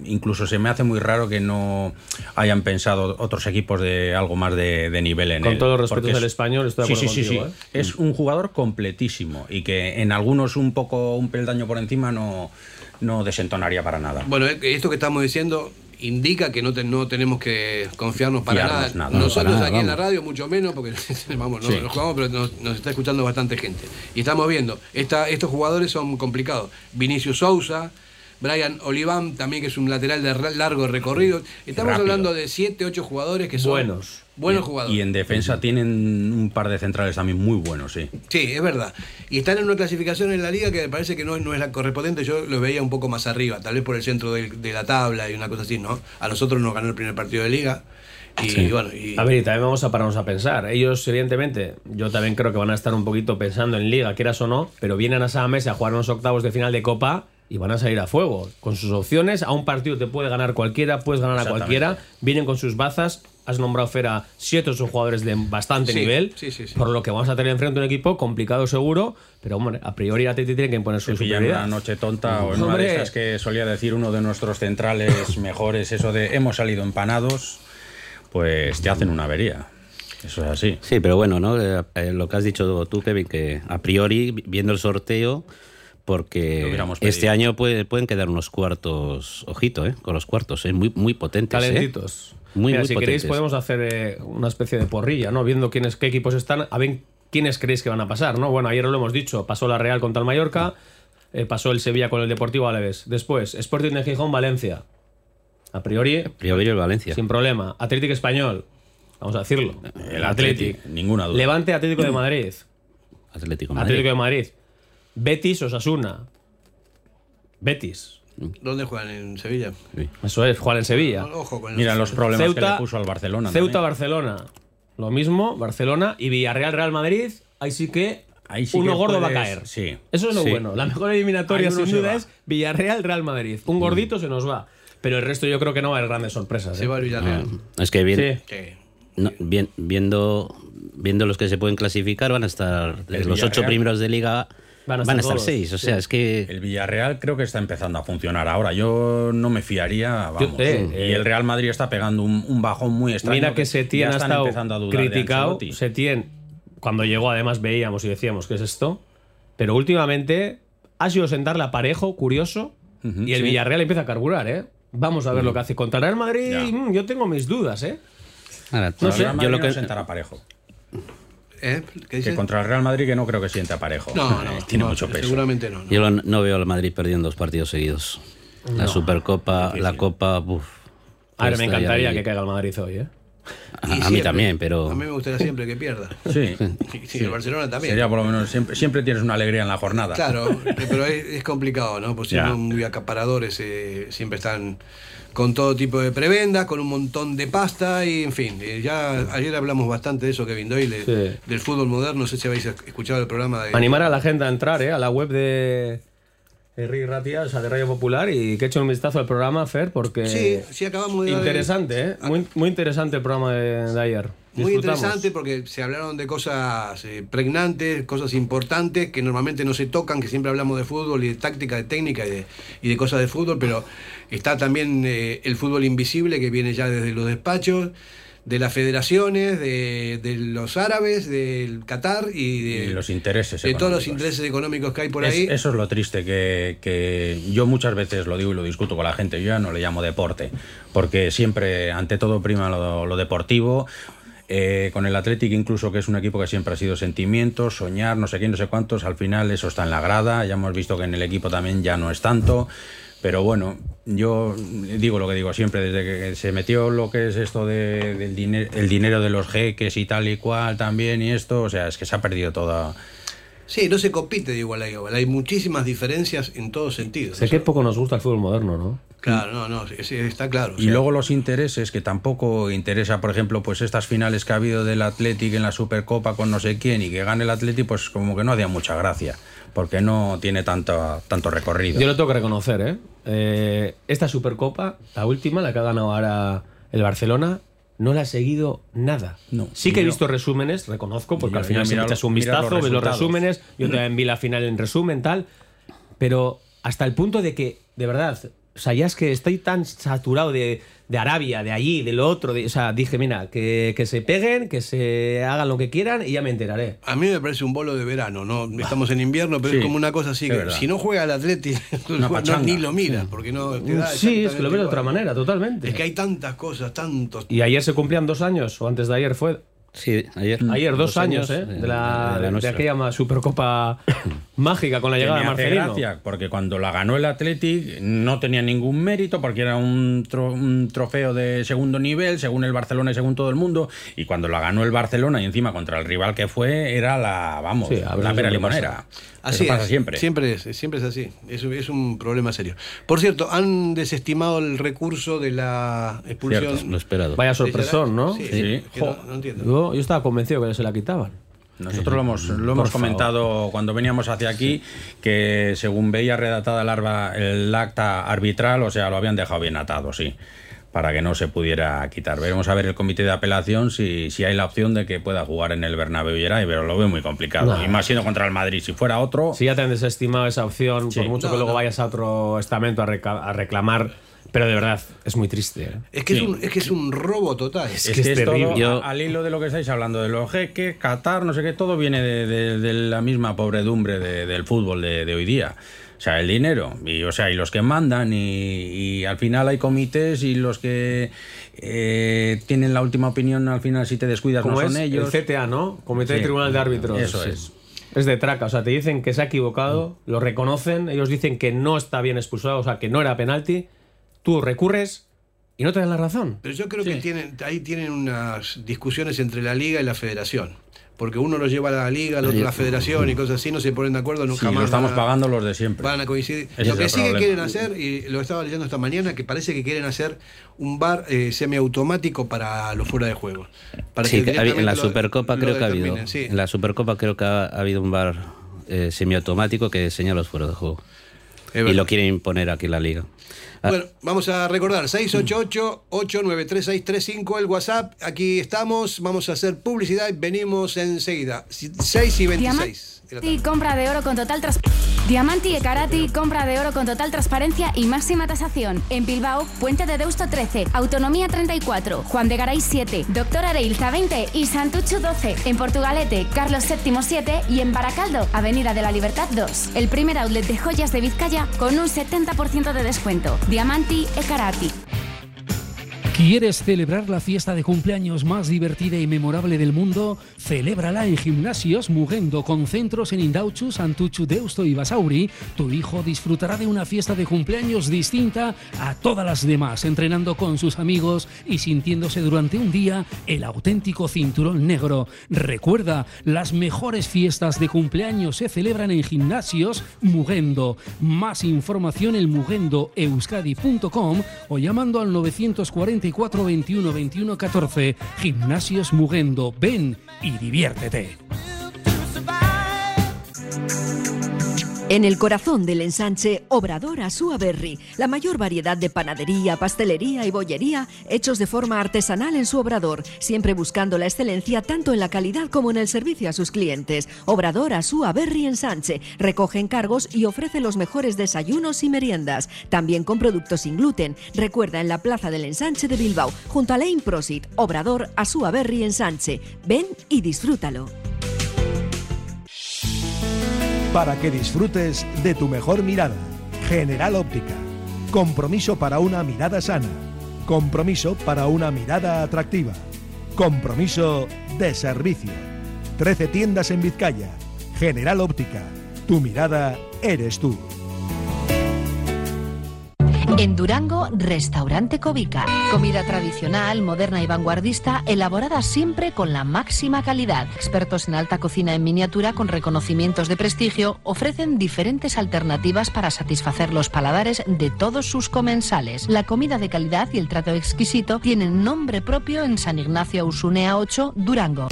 [SPEAKER 3] incluso se me hace muy raro que no hayan pensado otros equipos de algo más de, de nivel en
[SPEAKER 2] Con
[SPEAKER 3] él.
[SPEAKER 2] todos los respetos
[SPEAKER 3] es-
[SPEAKER 2] del español, estoy de
[SPEAKER 3] sí,
[SPEAKER 2] acuerdo
[SPEAKER 3] sí, sí,
[SPEAKER 2] contigo,
[SPEAKER 3] sí.
[SPEAKER 2] ¿eh?
[SPEAKER 3] Es un jugador completísimo y que en algunos un poco un peldaño por encima no, no desentonaría para nada.
[SPEAKER 1] Bueno, eh, esto que estamos diciendo indica que no, te- no tenemos que confiarnos para
[SPEAKER 3] Fiarnos
[SPEAKER 1] nada.
[SPEAKER 3] nada,
[SPEAKER 1] Nosotros
[SPEAKER 3] nada,
[SPEAKER 1] aquí en la radio mucho menos, porque (laughs) vamos, no,
[SPEAKER 3] Sí.
[SPEAKER 1] no jugamos, pero nos, nos está escuchando bastante gente. Y estamos viendo, esta, estos jugadores son complicados. Vinicius Sousa, Brian Oliván, también que es un lateral de largo recorrido. Estamos
[SPEAKER 3] Rápido.
[SPEAKER 1] hablando de 7, 8 jugadores que son
[SPEAKER 2] Buenos.
[SPEAKER 1] buenos
[SPEAKER 3] Y-
[SPEAKER 1] jugadores.
[SPEAKER 3] Y en defensa tienen un par de centrales también muy buenos, sí.
[SPEAKER 1] Sí, es verdad. Y están en una clasificación en la liga que me parece que no, no es la correspondiente. Yo lo veía un poco más arriba, tal vez por el centro de, la tabla y una cosa así, ¿no? A nosotros nos ganó el primer partido de liga. Y bueno, y,
[SPEAKER 2] A ver, y también vamos a pararnos a pensar. Ellos, evidentemente, yo también creo que van a estar un poquito pensando en liga, quieras o no, pero vienen a esa mesa a jugar unos octavos de final de Copa y van a salir a fuego. Con sus opciones, a un partido te puede ganar cualquiera, puedes ganar a cualquiera. Vienen con sus bazas. Has nombrado Fera siete o ocho jugadores de bastante
[SPEAKER 1] Sí,
[SPEAKER 2] nivel.
[SPEAKER 1] sí, sí, sí.
[SPEAKER 2] Por lo que vamos a tener enfrente un equipo complicado seguro, pero hombre, a priori la Teti tiene que imponer su superioridad.
[SPEAKER 3] una noche tonta o en una
[SPEAKER 2] Hombre.
[SPEAKER 3] de estas que solía decir uno de nuestros centrales (laughs) mejores, eso de hemos salido empanados, pues te hacen una avería. Eso es así.
[SPEAKER 10] Sí, pero bueno, ¿no? Eh, eh, lo que has dicho tú, Kevin, que a priori, viendo el sorteo, porque este año puede- pueden quedar unos cuartos, ojito, ¿eh? con los cuartos, ¿eh? muy, muy potentes. ¿eh?
[SPEAKER 2] Calentitos.
[SPEAKER 10] Muy,
[SPEAKER 2] Mira,
[SPEAKER 10] muy
[SPEAKER 2] si queréis podemos hacer eh, una especie de porrilla, ¿no? Viendo quiénes, qué equipos están, a ver quiénes creéis que van a pasar, ¿no? Bueno, ayer lo hemos dicho, pasó la Real contra el Mallorca, pasó el Sevilla con el Deportivo Alavés. Después, Sporting de Gijón, Valencia. A priori,
[SPEAKER 10] Priori el Valencia.
[SPEAKER 2] sin problema. Atlético Español, vamos a decirlo.
[SPEAKER 3] El Athletic, ninguna duda.
[SPEAKER 2] Levante Atlético de Madrid.
[SPEAKER 10] Atlético de Madrid.
[SPEAKER 2] Atlético de Madrid. Betis Osasuna. Betis.
[SPEAKER 1] ¿Dónde juegan? ¿En Sevilla?
[SPEAKER 2] Eso es, jugar en Sevilla.
[SPEAKER 1] Ojo con
[SPEAKER 3] Mira
[SPEAKER 1] el-
[SPEAKER 3] los problemas que le puso al Barcelona.
[SPEAKER 2] Ceuta,
[SPEAKER 3] también.
[SPEAKER 2] Barcelona. Lo mismo, Barcelona y Villarreal, Real Madrid. Ahí sí que
[SPEAKER 3] Ahí sí
[SPEAKER 2] uno
[SPEAKER 3] que
[SPEAKER 2] gordo va a caer.
[SPEAKER 3] sí.
[SPEAKER 2] Eso es lo
[SPEAKER 3] Sí.
[SPEAKER 2] bueno. La mejor eliminatoria, sin duda,
[SPEAKER 3] va.
[SPEAKER 2] es Villarreal, Real Madrid. Un gordito se nos va. Pero el resto yo creo que no va a haber grandes sorpresas.
[SPEAKER 1] Se
[SPEAKER 2] ¿eh?
[SPEAKER 1] va al Villarreal.
[SPEAKER 10] Es que bien,
[SPEAKER 2] Sí.
[SPEAKER 1] Sí.
[SPEAKER 10] no, bien- viendo, viendo los que se pueden clasificar, van a estar
[SPEAKER 3] El
[SPEAKER 10] los ocho primeros de liga.
[SPEAKER 2] Van a
[SPEAKER 10] a
[SPEAKER 2] estar
[SPEAKER 10] estar,
[SPEAKER 2] todos,
[SPEAKER 10] seis. O
[SPEAKER 2] sí.
[SPEAKER 10] sea, es que
[SPEAKER 3] El Villarreal creo que está empezando a funcionar ahora. Yo no me fiaría, vamos.
[SPEAKER 2] eh,
[SPEAKER 3] y
[SPEAKER 2] eh,
[SPEAKER 3] el Real Madrid está pegando un, un bajón muy extraño.
[SPEAKER 2] Mira que Setién ha estado
[SPEAKER 3] empezando a dudar
[SPEAKER 2] criticado. Setién, cuando llegó, además veíamos y decíamos, ¿qué es esto? Pero últimamente ha sido sentarle a parejo, curioso,
[SPEAKER 3] Ujú,
[SPEAKER 2] y el
[SPEAKER 3] sí.
[SPEAKER 2] Villarreal empieza a carburar, ¿eh? Vamos a ver lo que hace. Contra el Real Madrid,
[SPEAKER 3] Ya.
[SPEAKER 2] mm, yo tengo mis dudas, ¿eh?
[SPEAKER 10] ahora,
[SPEAKER 2] No sé,
[SPEAKER 10] yo lo
[SPEAKER 3] no
[SPEAKER 10] que
[SPEAKER 3] sentará parejo.
[SPEAKER 1] ¿Eh? ¿Qué
[SPEAKER 3] Que contra el Real Madrid que no creo que sienta parejo.
[SPEAKER 1] No, (laughs) no.
[SPEAKER 3] Tiene
[SPEAKER 1] no,
[SPEAKER 3] mucho peso.
[SPEAKER 1] Seguramente no. no.
[SPEAKER 10] yo lo- no veo al Madrid perdiendo dos partidos seguidos. La Supercopa, la Copa, uf,
[SPEAKER 2] A ver, me encantaría
[SPEAKER 10] ahí.
[SPEAKER 2] que caiga el Madrid hoy, ¿eh?
[SPEAKER 10] A, mí también, pero
[SPEAKER 1] A mí me gustaría siempre que pierda.
[SPEAKER 3] Sí. (laughs)
[SPEAKER 1] Sí, sí, el Barcelona también.
[SPEAKER 3] Sería por lo menos siempre, siempre tienes una alegría en la jornada.
[SPEAKER 1] Claro, pero es, es complicado, ¿no? Pues
[SPEAKER 3] Ya.
[SPEAKER 1] son muy acaparadores, eh, siempre están con todo tipo de prebendas, con un montón de pasta y, en fin, eh, ya ayer hablamos bastante de eso, Kevin Doyle,
[SPEAKER 2] Sí.
[SPEAKER 1] del fútbol moderno, no sé si habéis escuchado el programa de...
[SPEAKER 2] Animar a la gente a entrar, ¿eh? A la web de Enrique Ratia, o sea, de Radio Popular, y que echen un vistazo al programa, Fer, porque...
[SPEAKER 1] Sí, sí, acabamos de...
[SPEAKER 2] Interesante, ¿eh? Muy, muy interesante el programa de, de ayer.
[SPEAKER 1] Muy interesante porque se hablaron de cosas eh, pregnantes, cosas importantes que normalmente no se tocan, que siempre hablamos de fútbol y de táctica, de técnica y de, y de cosas de fútbol, pero está también eh, el fútbol invisible que viene ya desde los despachos, de las federaciones, de, de los árabes, del Qatar y de,
[SPEAKER 3] Y los intereses.
[SPEAKER 1] de todos los intereses económicos que hay por
[SPEAKER 3] Es-
[SPEAKER 1] ahí.
[SPEAKER 3] eso es lo triste que, que yo muchas veces lo digo y lo discuto con la gente. Yo ya no le llamo deporte, porque siempre, ante todo, prima lo, lo deportivo. Eh, con el Athletic, incluso que es un equipo que siempre ha sido sentimientos, soñar, no sé quién, no sé cuántos, al final eso está en la grada. Ya hemos visto que en el equipo también ya no es tanto. Pero bueno, yo digo lo que digo siempre, desde que se metió lo que es esto de- del dinero, el dinero de los jeques y tal y cual también y esto, o sea, es que se ha perdido toda,
[SPEAKER 1] Sí, no se compite de igual a igual, hay muchísimas diferencias en todos sentidos.
[SPEAKER 2] Sé que poco nos gusta el fútbol moderno, ¿no?
[SPEAKER 1] Claro, no, no, sí, está claro. o
[SPEAKER 3] Y
[SPEAKER 1] sea,
[SPEAKER 3] luego los intereses, que tampoco interesa, por ejemplo, pues estas finales que ha habido del Athletic en la Supercopa con no sé quién y que gane el Athletic, pues como que no hacía mucha gracia, porque no tiene tanto, tanto recorrido.
[SPEAKER 2] Yo lo tengo que reconocer, ¿eh? Eh, Esta Supercopa, la última, la que ha ganado ahora el Barcelona, no la he seguido nada.
[SPEAKER 3] No,
[SPEAKER 2] sí que he visto resúmenes, reconozco, porque
[SPEAKER 3] Yo-
[SPEAKER 2] al final
[SPEAKER 3] mira-
[SPEAKER 2] echas un vistazo,
[SPEAKER 3] los
[SPEAKER 2] ves los resúmenes, (clears throat) yo también vi la final en resumen, tal, pero hasta el punto de que, de verdad, o sea, ya es que estoy tan saturado de, de Arabia, de allí, de lo otro, de- o sea, dije, mira, que, que se peguen, que se hagan lo que quieran y ya me enteraré.
[SPEAKER 1] A mí me parece un bolo de verano, ¿no? Estamos en invierno, pero
[SPEAKER 3] Sí,
[SPEAKER 1] es como una cosa así que
[SPEAKER 3] verdad.
[SPEAKER 1] si no juega el Atleti, (laughs) no, ni lo miras, porque no te da
[SPEAKER 2] Sí, es que lo ves de otra manera, totalmente.
[SPEAKER 1] Es que hay tantas cosas, tantos.
[SPEAKER 2] Y ayer se cumplían dos años, o antes de ayer fue.
[SPEAKER 10] Sí, ayer.
[SPEAKER 2] Ayer, dos, años, ¿eh? De, la, de,
[SPEAKER 10] nuestra.
[SPEAKER 2] aquella ma- Supercopa (coughs) mágica con la llegada de Marcelino.
[SPEAKER 3] gracia, porque cuando la ganó el Athletic no tenía ningún mérito, porque era un, tro- un trofeo de segundo nivel, según el Barcelona y según todo el mundo, y cuando la ganó el Barcelona y encima contra el rival que fue, era la, vamos,
[SPEAKER 2] Sí,
[SPEAKER 3] la pera limonera.
[SPEAKER 1] Así
[SPEAKER 3] Eso pasa
[SPEAKER 1] es,
[SPEAKER 3] siempre.
[SPEAKER 1] Siempre es, siempre es así. Es, es un problema serio. Por cierto, han desestimado el recurso de la expulsión.
[SPEAKER 10] Lo esperado.
[SPEAKER 2] Vaya sorpresón, ¿no?
[SPEAKER 1] Sí,
[SPEAKER 10] Sí.
[SPEAKER 1] sí, que no, no entiendo.
[SPEAKER 2] Yo, yo estaba convencido que se la quitaban.
[SPEAKER 3] Nosotros lo hemos, lo hemos comentado cuando veníamos hacia aquí, que según veía redactada el, el acta arbitral, o sea, lo habían dejado bien atado, sí, para que no se pudiera quitar. Veremos a ver el comité de apelación si, si hay la opción de que pueda jugar en el Bernabéu y pero lo veo muy complicado.
[SPEAKER 2] No.
[SPEAKER 3] Y más siendo contra el Madrid. Si fuera otro,
[SPEAKER 2] Si ya te han desestimado esa opción,
[SPEAKER 3] Sí.
[SPEAKER 2] por mucho
[SPEAKER 1] No,
[SPEAKER 2] que luego
[SPEAKER 1] no.
[SPEAKER 2] vayas a otro estamento a, a reclamar Pero de verdad, es muy triste. ¿eh?
[SPEAKER 1] Es que, es, un, es que es un robo total.
[SPEAKER 3] Es,
[SPEAKER 2] que
[SPEAKER 3] que
[SPEAKER 2] es
[SPEAKER 3] es todo,
[SPEAKER 2] terrible.
[SPEAKER 10] Yo-
[SPEAKER 3] a- al hilo de lo que estáis hablando, de los jeques, Qatar, no sé qué, todo viene de, de- de la misma pobredumbre de- del fútbol de, de hoy día. O sea, el dinero, y, o sea, y los que mandan, y, y al final hay comités, y los que eh, tienen la última opinión, al final si te descuidas
[SPEAKER 2] Como
[SPEAKER 3] no
[SPEAKER 2] es
[SPEAKER 3] son ellos.
[SPEAKER 2] el CTA, ¿no? Comité
[SPEAKER 3] Sí.
[SPEAKER 2] Tribunal de Árbitros.
[SPEAKER 3] Eso
[SPEAKER 2] Sí.
[SPEAKER 3] es.
[SPEAKER 2] Es de traca, o sea, te dicen que se ha equivocado, lo reconocen, ellos dicen que no está bien expulsado, o sea, que no era penalti, tú recurres y no te dan la razón.
[SPEAKER 1] Pero yo creo que tienen, ahí tienen unas discusiones entre la liga y la federación. Porque uno lo lleva a la liga, el otro a la federación y cosas así, no se ponen de acuerdo nunca
[SPEAKER 3] Sí,
[SPEAKER 1] más.
[SPEAKER 3] lo estamos
[SPEAKER 1] van a-
[SPEAKER 3] pagando los de siempre.
[SPEAKER 1] Van a coincidir.
[SPEAKER 3] Ese
[SPEAKER 1] lo que sí que quieren hacer, y lo estaba leyendo esta mañana, que parece que quieren hacer un bar eh, semiautomático para los fuera de juego. Para
[SPEAKER 10] Sí, que en la
[SPEAKER 1] lo-
[SPEAKER 10] Supercopa
[SPEAKER 1] lo
[SPEAKER 10] creo que ha habido.
[SPEAKER 1] sí.
[SPEAKER 10] En la Supercopa creo que ha, ha habido un bar eh, semiautomático que señala los fueros de juego. Y lo quieren imponer aquí en la liga. Ah,
[SPEAKER 1] Bueno, vamos a recordar, 688-893-635 el WhatsApp, aquí estamos, vamos a hacer publicidad y venimos enseguida. 6 y 26.
[SPEAKER 11] Compra de oro con total trans... Diamanti e Karati, compra de oro con total transparencia y máxima tasación. En Bilbao, Puente de Deusto 13, Autonomía 34, Juan de Garay 7, Doctor Areilza 20 y Santucho 12. En Portugalete, Carlos VII 7 y en Baracaldo, Avenida de la Libertad 2. El primer outlet de joyas de Vizcaya con un 70% de descuento. Diamanti e Karati.
[SPEAKER 6] ¿Quieres celebrar la fiesta de cumpleaños más divertida y memorable del mundo? Celébrala en Gimnasios Mugendo con centros en Indauchu, Santuchu, Deusto y Basauri. Tu hijo disfrutará de una fiesta de cumpleaños distinta a todas las demás, entrenando con sus amigos y sintiéndose durante un día el auténtico cinturón negro. Recuerda, las mejores fiestas de cumpleaños se celebran en Gimnasios Mugendo. Más información en mugendoeuskadi.com o llamando al 944 21 21 14. Gimnasios Mugendo. Ven y diviértete.
[SPEAKER 12] En el corazón del ensanche, Obrador Asúa Berry, la mayor variedad de panadería, pastelería y bollería hechos de forma artesanal en su obrador, siempre buscando la excelencia tanto en la calidad como en el servicio a sus clientes. Obrador Asúa Berry Ensanche recoge encargos y ofrece los mejores desayunos y meriendas, también con productos sin gluten. Recuerda en la Plaza del Ensanche de Bilbao, junto a Lane Prosit, Obrador Asúa Berry Ensanche. Ven y disfrútalo.
[SPEAKER 13] Para que disfrutes de tu mejor mirada. General Óptica. Compromiso para una mirada sana. Compromiso para una mirada atractiva. Compromiso de servicio. 13 tiendas en Vizcaya. General Óptica. Tu mirada eres tú.
[SPEAKER 5] En Durango, Restaurante Covica. Comida tradicional, moderna y vanguardista, elaborada siempre con la máxima calidad. Expertos en alta cocina en miniatura con reconocimientos de prestigio ofrecen diferentes alternativas para satisfacer los paladares de todos sus comensales. La comida de calidad y el trato exquisito tienen nombre propio en San Ignacio Ausunea 8, Durango.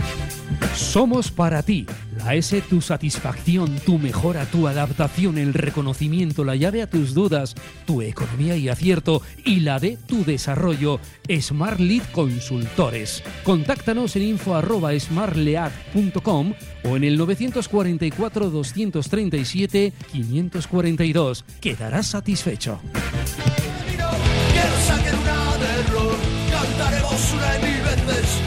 [SPEAKER 6] Somos para ti. La S, tu satisfacción, tu mejora, tu adaptación, el reconocimiento, la llave a tus dudas, tu economía y acierto y la de tu desarrollo. Smart Lead Consultores. Contáctanos en info arroba smartlead.com o en el 944 237 542. Quedarás satisfecho.
[SPEAKER 9] Cantaremos una veces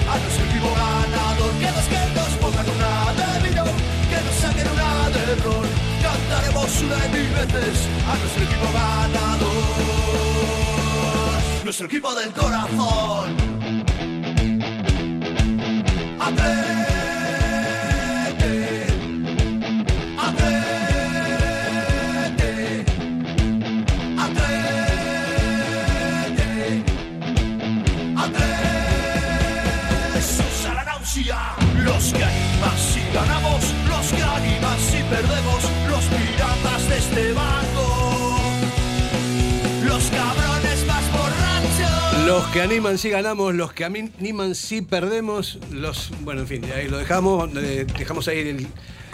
[SPEAKER 9] Veces A nuestro equipo ganador Nuestro equipo del corazón. Atleti Atleti Jesús a la náusea Los que animas si ganamos Los que animas si perdemos Los
[SPEAKER 1] que animan si ganamos, los que animan si perdemos, los. Bueno, en fin, ahí lo dejamos. eh, Dejamos ahí el-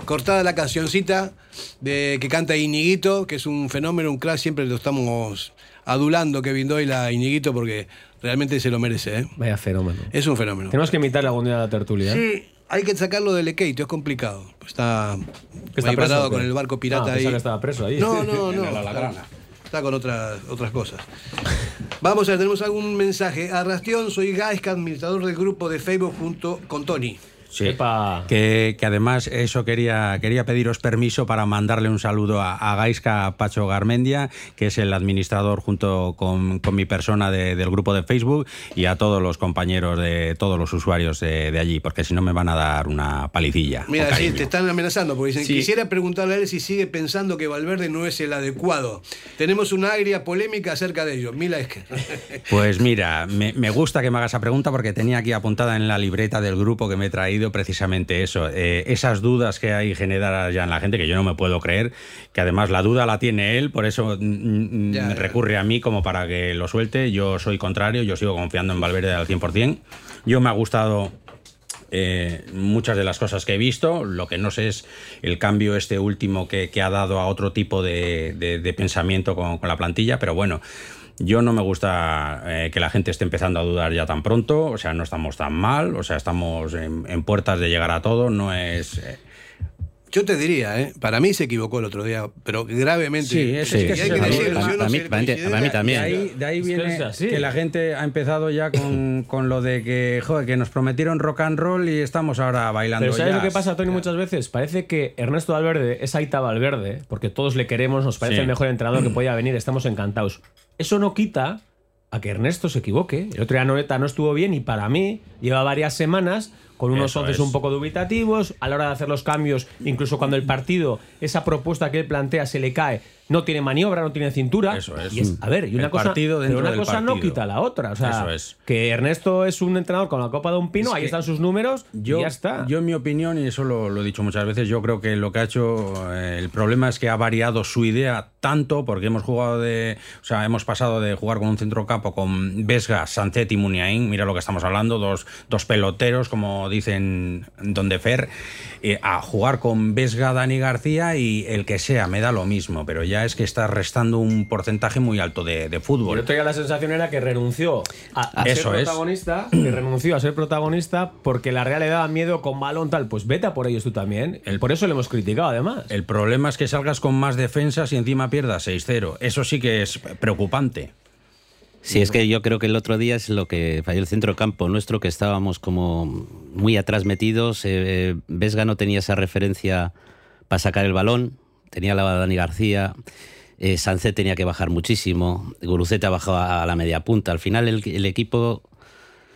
[SPEAKER 1] cortada la cancioncita de que canta Iñiguito, que es un fenómeno, un crack, siempre lo estamos adulando Kevin Doyle a Iñiguito porque realmente se lo merece, ¿eh?
[SPEAKER 2] Vaya fenómeno.
[SPEAKER 1] Es un fenómeno.
[SPEAKER 2] Tenemos que invitarle algún día a la tertulia. ¿eh?
[SPEAKER 1] Sí, hay que sacarlo del Ekeito, es complicado. Está,
[SPEAKER 2] ¿Que está
[SPEAKER 1] ahí
[SPEAKER 2] preso
[SPEAKER 1] parado
[SPEAKER 2] o qué?
[SPEAKER 1] con el barco pirata
[SPEAKER 2] Ah,
[SPEAKER 1] ahí.
[SPEAKER 2] pensaba que estaba preso ahí.
[SPEAKER 1] No, (laughs) no, no.
[SPEAKER 3] En.
[SPEAKER 1] Está con otras, otras cosas. Vamos a ver, tenemos algún mensaje. Arrastión, soy Gaisca, administrador del grupo de Facebook junto con Tony.
[SPEAKER 3] Sí. Que, que además eso quería, quería pediros permiso para mandarle un saludo a, a Gaisca Pacho Garmendia, que es el administrador junto con, con mi persona de- del grupo de Facebook, y a todos los compañeros de todos los usuarios de, de allí, porque si no me van a dar una palicilla.
[SPEAKER 1] Mira, sí, te están amenazando porque dicen,
[SPEAKER 3] Sí.
[SPEAKER 1] quisiera preguntarle a él si sigue pensando que Valverde no es el adecuado. Tenemos una agria polémica acerca de ello. Mila es que...
[SPEAKER 3] Pues mira, me, me gusta que me hagas esa pregunta porque tenía aquí apuntada en la libreta del grupo que me he traído precisamente eso, eh, esas dudas que hay generadas ya en la gente que yo no me puedo creer, que además la duda la tiene él, por eso mm, mm,
[SPEAKER 1] Ya, ya.
[SPEAKER 3] recurre a mí como para que lo suelte. Yo soy contrario, yo sigo confiando en Valverde al 100%. Yo me ha gustado eh, muchas de las cosas que he visto. Lo que no sé es el cambio este último que, que ha dado a otro tipo de, de- de pensamiento con, con la plantilla, pero bueno. Yo no me gusta eh, que la gente esté empezando a dudar ya tan pronto, o sea, no estamos tan mal, o sea, estamos en, en puertas de llegar a todo, no es... eh,
[SPEAKER 1] Yo te diría, ¿eh? para mí se equivocó el otro día, pero gravemente.
[SPEAKER 3] Sí, es, que
[SPEAKER 1] que si uno
[SPEAKER 10] Para mí-
[SPEAKER 1] se
[SPEAKER 10] para mí-
[SPEAKER 1] considera-
[SPEAKER 10] para mí también.
[SPEAKER 3] De ahí, de ahí
[SPEAKER 2] Es que
[SPEAKER 3] viene
[SPEAKER 2] es así.
[SPEAKER 3] que la gente ha empezado ya con, (laughs) con lo de que, joder, que nos prometieron rock and roll y estamos ahora bailando
[SPEAKER 2] Pero ¿sabes lo que pasa, Tony, muchas veces? Parece que Ernesto Valverde es Aita Valverde, porque todos le queremos, nos parece
[SPEAKER 3] Sí.
[SPEAKER 2] el mejor entrenador que podía venir, estamos encantados. Eso no quita a que Ernesto se equivoque. El otro día Noreta no estuvo bien y para mí lleva varias semanas con unos
[SPEAKER 3] Eso
[SPEAKER 2] once
[SPEAKER 3] es.
[SPEAKER 2] un poco dubitativos a la hora de hacer los cambios, incluso cuando el partido, esa propuesta que él plantea se le cae, no tiene maniobra, no tiene cintura.
[SPEAKER 3] Eso es.
[SPEAKER 2] Y a ver, y una
[SPEAKER 3] El
[SPEAKER 2] cosa, pero una cosa no quita la otra. O sea,
[SPEAKER 3] Eso es.
[SPEAKER 2] que Ernesto es un entrenador con la Copa de un Pino,
[SPEAKER 3] Es
[SPEAKER 2] ahí están sus números
[SPEAKER 3] Yo,
[SPEAKER 2] y ya está.
[SPEAKER 3] yo, en mi opinión, y eso lo, lo he dicho muchas veces, yo creo que lo que ha hecho, eh, el problema es que ha variado su idea tanto, porque hemos jugado de. O sea, hemos pasado de jugar con un centrocampo con Vesga, Sancet y Muniain, mira lo que estamos hablando, dos, dos peloteros, como dicen Donde Fer, eh, a jugar con Vesga, Dani García y el que sea, me da lo mismo, pero ya es que está restando un porcentaje muy alto de, de
[SPEAKER 2] El
[SPEAKER 3] fútbol.
[SPEAKER 2] otro día la sensación era que renunció a, a
[SPEAKER 3] Eso
[SPEAKER 2] ser
[SPEAKER 3] es.
[SPEAKER 2] protagonista, que renunció a ser protagonista porque la Real le daba miedo con balón tal. Pues vete a por ellos tú también. por eso le hemos criticado además.
[SPEAKER 3] El problema es que salgas con más defensas y encima pierdas 6-0. Eso sí que es preocupante.
[SPEAKER 10] Sí, es que yo creo que el otro día es lo que falló el centro campo nuestro, que estábamos como muy atrás metidos. eh, Vesga no tenía esa referencia para sacar el balón, tenía la Dani García. Eh, Sancet tenía que bajar muchísimo, Guruceta bajaba a la media punta. Al final el, el equipo,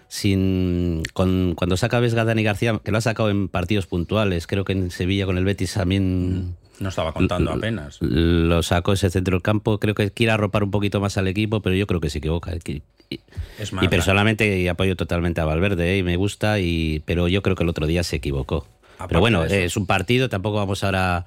[SPEAKER 10] sin, con, cuando saca Vesga Dani García, que lo ha sacado en partidos puntuales, creo que en Sevilla con el Betis también
[SPEAKER 3] No estaba contando apenas.
[SPEAKER 10] lo sacó ese centro del campo. Creo que quiere arropar un poquito más al equipo, pero yo creo que se equivoca. Y,
[SPEAKER 3] Es
[SPEAKER 10] y personalmente apoyo totalmente a Valverde ¿eh? y me gusta, y, pero yo creo que el otro día se equivocó.
[SPEAKER 3] Aparte
[SPEAKER 10] pero bueno, es un partido, tampoco vamos ahora.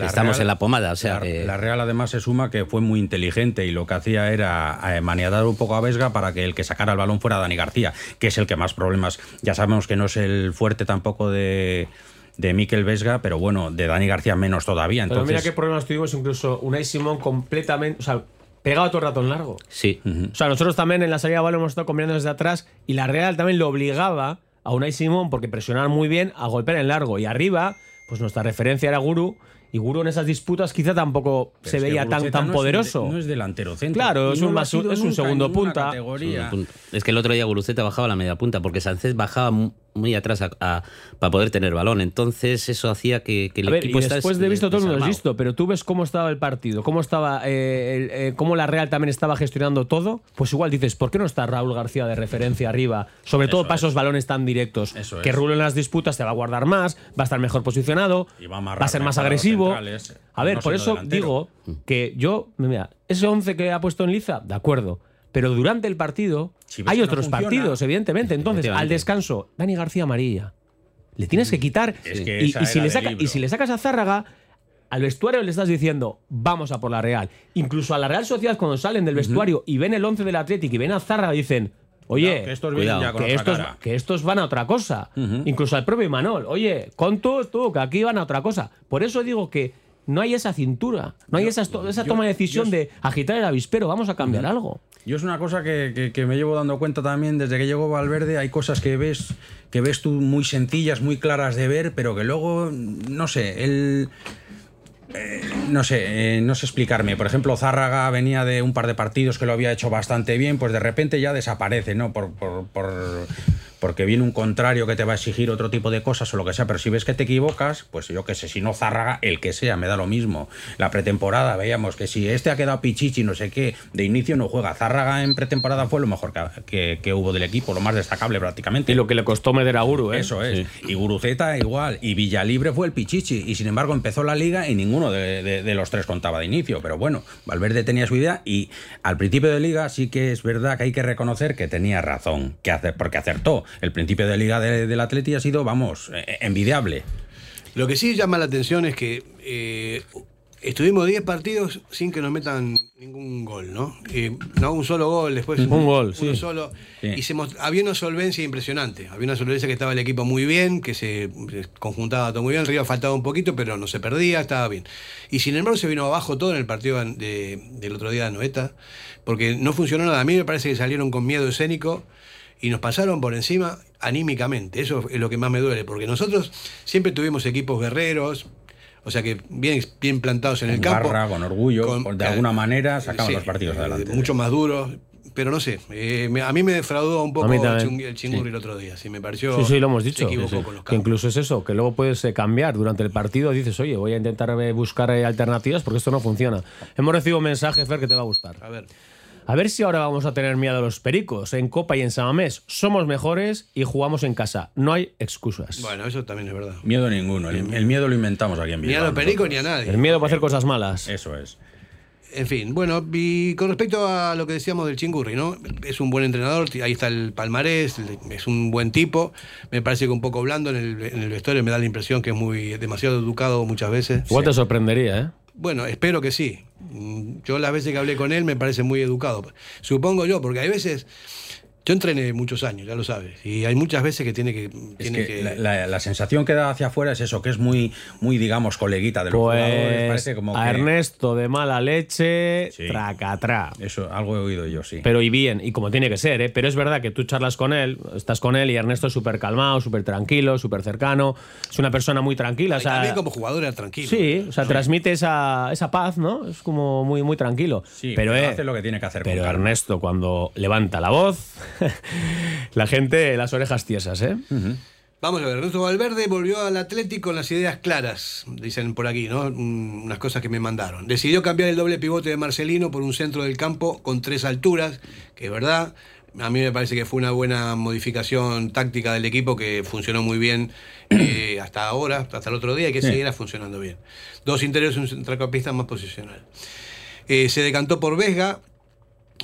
[SPEAKER 3] La
[SPEAKER 10] estamos
[SPEAKER 3] Real-
[SPEAKER 10] en la pomada, o sea
[SPEAKER 3] la,
[SPEAKER 10] que-
[SPEAKER 3] la Real además se suma que fue muy inteligente y lo que hacía era eh, maniatar un poco a Vesga para que el que sacara el balón fuera Dani García, que es el que más problemas. Ya sabemos que no es el fuerte tampoco de, de Miquel Vesga, pero bueno, de Dani García menos todavía.
[SPEAKER 2] Pero mira qué problemas tuvimos incluso Unai Simón completamente, o sea, pegado todo el rato en largo.
[SPEAKER 10] Sí.
[SPEAKER 2] O sea, nosotros también en la salida de balón hemos estado combinando desde atrás y la Real también lo obligaba a Unai Simón, porque presionaban muy bien, a golpear en largo. Y arriba, pues nuestra referencia era Guru. Y Guru en esas disputas quizá tampoco
[SPEAKER 3] pero
[SPEAKER 2] se
[SPEAKER 3] es que
[SPEAKER 2] veía tan, tan
[SPEAKER 3] no
[SPEAKER 2] poderoso.
[SPEAKER 3] de- no es delantero centro.
[SPEAKER 2] Claro, es
[SPEAKER 3] no
[SPEAKER 2] un, más- es un segundo punta.
[SPEAKER 3] categoría.
[SPEAKER 10] Es que el otro día Guruceta bajaba la media punta porque Sánchez bajaba muy atrás a- a- para poder tener balón. Entonces eso hacía que, que el
[SPEAKER 2] A ver, y
[SPEAKER 10] equipo está
[SPEAKER 2] después
[SPEAKER 10] des-
[SPEAKER 2] de visto todo
[SPEAKER 10] desarmado.
[SPEAKER 2] listo, pero tú ves cómo estaba el partido, cómo estaba, eh, el- eh, cómo la Real también estaba gestionando todo, pues igual dices, ¿por qué no está Raúl García de referencia arriba? Sobre todo para
[SPEAKER 3] es.
[SPEAKER 2] esos balones tan directos.
[SPEAKER 3] Eso
[SPEAKER 2] que. Rulo en las disputas te va a guardar más, va a estar mejor posicionado,
[SPEAKER 3] Y va a amarrar
[SPEAKER 2] va a ser más agresivo. A ver,
[SPEAKER 3] no
[SPEAKER 2] por eso
[SPEAKER 3] delantero.
[SPEAKER 2] digo que yo, mira, ese 11 que ha puesto en Liza, de acuerdo. Pero durante el partido
[SPEAKER 3] Si
[SPEAKER 2] hay
[SPEAKER 3] no
[SPEAKER 2] otros
[SPEAKER 3] funciona.
[SPEAKER 2] partidos, evidentemente. Entonces, al descanso, Dani García amarilla. Le tienes que quitar.
[SPEAKER 3] Es que
[SPEAKER 2] y, si le saca- y si le sacas a Zárraga, al vestuario le estás diciendo, vamos a por la Real. Incluso a la Real Sociedad, cuando salen del vestuario y ven el 11 del Atlético y ven a Zárraga, dicen, oye,
[SPEAKER 3] que estos vienen
[SPEAKER 10] cuidado,
[SPEAKER 3] ya con
[SPEAKER 2] que
[SPEAKER 3] otra
[SPEAKER 2] estos,
[SPEAKER 3] cara.
[SPEAKER 2] que estos van a otra cosa. Incluso al propio Imanol. Oye, con tú, tú, que aquí van a otra cosa. Por eso digo que no hay esa cintura, no hay esa, esa
[SPEAKER 3] yo-
[SPEAKER 2] toma de decisión
[SPEAKER 3] yo-
[SPEAKER 2] de agitar el avispero, vamos a cambiar algo.
[SPEAKER 3] Yo es una cosa que, que- me llevo dando cuenta también desde que llegó Valverde. Hay cosas que ves, que ves tú muy sencillas, muy claras de ver, pero que luego, no sé, él no sé, eh, no sé explicarme. Por ejemplo, Zárraga venía de un par de partidos que lo había hecho bastante bien, pues de repente ya desaparece, ¿no? Por- por- porque viene un contrario que te va a exigir otro tipo de cosas o lo que sea. Pero si ves que te equivocas, pues yo qué sé, si no Zárraga, el que sea, me da lo mismo. La pretemporada, veíamos que si este ha quedado pichichi, no sé qué, de inicio no juega. Zárraga en pretemporada fue lo mejor que, que- que hubo del equipo, lo más destacable prácticamente.
[SPEAKER 2] Y lo que le costó meter a Guru, ¿eh?
[SPEAKER 3] Eso es. Y Guruceta igual. Y Villalibre fue el Pichichi. Y sin embargo empezó la liga y ninguno de, de- de los tres contaba de inicio. Pero bueno, Valverde tenía su idea y al principio de liga sí que es verdad que hay que reconocer que tenía razón. Que hace, porque acertó. El principio de liga de- del Atleti ha sido, vamos, eh, envidiable.
[SPEAKER 1] Lo que sí llama la atención es que eh, estuvimos 10 partidos sin que nos metan ningún gol, ¿no? Eh, no, un solo gol, después
[SPEAKER 2] Un gol,
[SPEAKER 1] uno
[SPEAKER 2] sí.
[SPEAKER 1] solo.
[SPEAKER 2] Sí.
[SPEAKER 1] Y se había una solvencia impresionante. Había una solvencia que estaba el equipo muy bien, que se se conjuntaba todo muy bien. El Río faltaba un poquito, pero no se perdía, estaba bien. Y sin embargo se vino abajo todo en el partido de- del otro día de Noeta, porque no funcionó nada. A mí me parece que salieron con miedo escénico y nos pasaron por encima anímicamente. Eso es lo que más me duele, porque nosotros siempre tuvimos equipos guerreros, o sea que bien, bien plantados en el
[SPEAKER 3] Con
[SPEAKER 1] campo.
[SPEAKER 3] garra, con orgullo,
[SPEAKER 1] con-
[SPEAKER 3] de alguna manera sacaban
[SPEAKER 1] sí,
[SPEAKER 3] los partidos
[SPEAKER 1] eh,
[SPEAKER 3] adelante.
[SPEAKER 1] Mucho más duros. Pero no sé, eh, a mí me defraudó un poco el,
[SPEAKER 2] también.
[SPEAKER 1] ching- el chingurri el otro día. Sí, me pareció.
[SPEAKER 2] Sí, sí, lo hemos
[SPEAKER 1] se
[SPEAKER 2] dicho.
[SPEAKER 1] equivocó
[SPEAKER 2] Sí, sí.
[SPEAKER 1] con los
[SPEAKER 2] Que incluso es eso, que luego puedes eh, cambiar durante el partido. Dices, oye, voy a intentar eh, buscar alternativas porque esto no funciona. Hemos recibido un mensaje, Fer, que te va a gustar.
[SPEAKER 1] A ver.
[SPEAKER 2] A ver si ahora vamos a tener miedo a los pericos. En Copa y en Samamés somos mejores y jugamos en casa. No hay excusas.
[SPEAKER 1] Bueno, eso también es verdad.
[SPEAKER 3] Miedo ninguno. El, el miedo lo inventamos aquí en
[SPEAKER 1] Ni a
[SPEAKER 3] Bilbao.
[SPEAKER 1] los pericos ni a nadie.
[SPEAKER 2] El miedo para hacer cosas malas.
[SPEAKER 3] Eso es.
[SPEAKER 1] En fin, bueno, y con respecto a lo que decíamos del Chingurri, ¿no? Es un buen entrenador, ahí está el palmarés, es un buen tipo. Me parece que un poco blando en el, en el vestuario, me da la impresión que es muy demasiado educado muchas veces.
[SPEAKER 2] Igual te sorprendería, ¿eh?
[SPEAKER 1] Bueno, espero que sí. Mm, Yo las veces que hablé con él me parece muy educado. Supongo yo, porque hay veces. Yo entrené muchos años, ya lo sabes. Y hay muchas veces que tiene que.
[SPEAKER 3] Es
[SPEAKER 1] Tiene
[SPEAKER 3] que
[SPEAKER 1] que,
[SPEAKER 3] la, la- la sensación que da hacia afuera es eso, que es muy, muy digamos, coleguita de los jugadores.
[SPEAKER 2] Pues
[SPEAKER 3] Parece como
[SPEAKER 2] a
[SPEAKER 3] que-
[SPEAKER 2] Ernesto de mala leche,
[SPEAKER 3] Sí.
[SPEAKER 2] tracatrá.
[SPEAKER 3] Eso, algo he oído yo, sí.
[SPEAKER 2] Pero y bien, y como tiene que ser, ¿eh? Pero es verdad que tú charlas con él, estás con él y Ernesto es súper calmado, súper tranquilo, súper cercano. Es una persona muy tranquila. o
[SPEAKER 1] y
[SPEAKER 2] sea,
[SPEAKER 1] también como jugador era tranquilo.
[SPEAKER 2] Sí, o sea, transmite esa, esa paz, ¿no? Es como muy, muy tranquilo.
[SPEAKER 3] Sí,
[SPEAKER 2] pero
[SPEAKER 3] pero
[SPEAKER 2] eh,
[SPEAKER 3] hace lo que tiene que hacer
[SPEAKER 2] Pero. Ernesto, cuando levanta la voz, (laughs) la gente, las orejas tiesas, ¿eh?
[SPEAKER 1] Vamos a ver, Ernesto Valverde volvió al Atlético con las ideas claras, dicen por aquí, ¿no? Unas cosas que me mandaron. Decidió cambiar el doble pivote de Marcelino por un centro del campo con tres alturas, que es verdad. A mí me parece que fue una buena modificación táctica del equipo que funcionó muy bien (clears throat) eh, hasta ahora, hasta el otro día, y que
[SPEAKER 3] Sí.
[SPEAKER 1] seguirá funcionando bien. Dos interiores y un centrocampista más posicional. Eh, se decantó por Vesga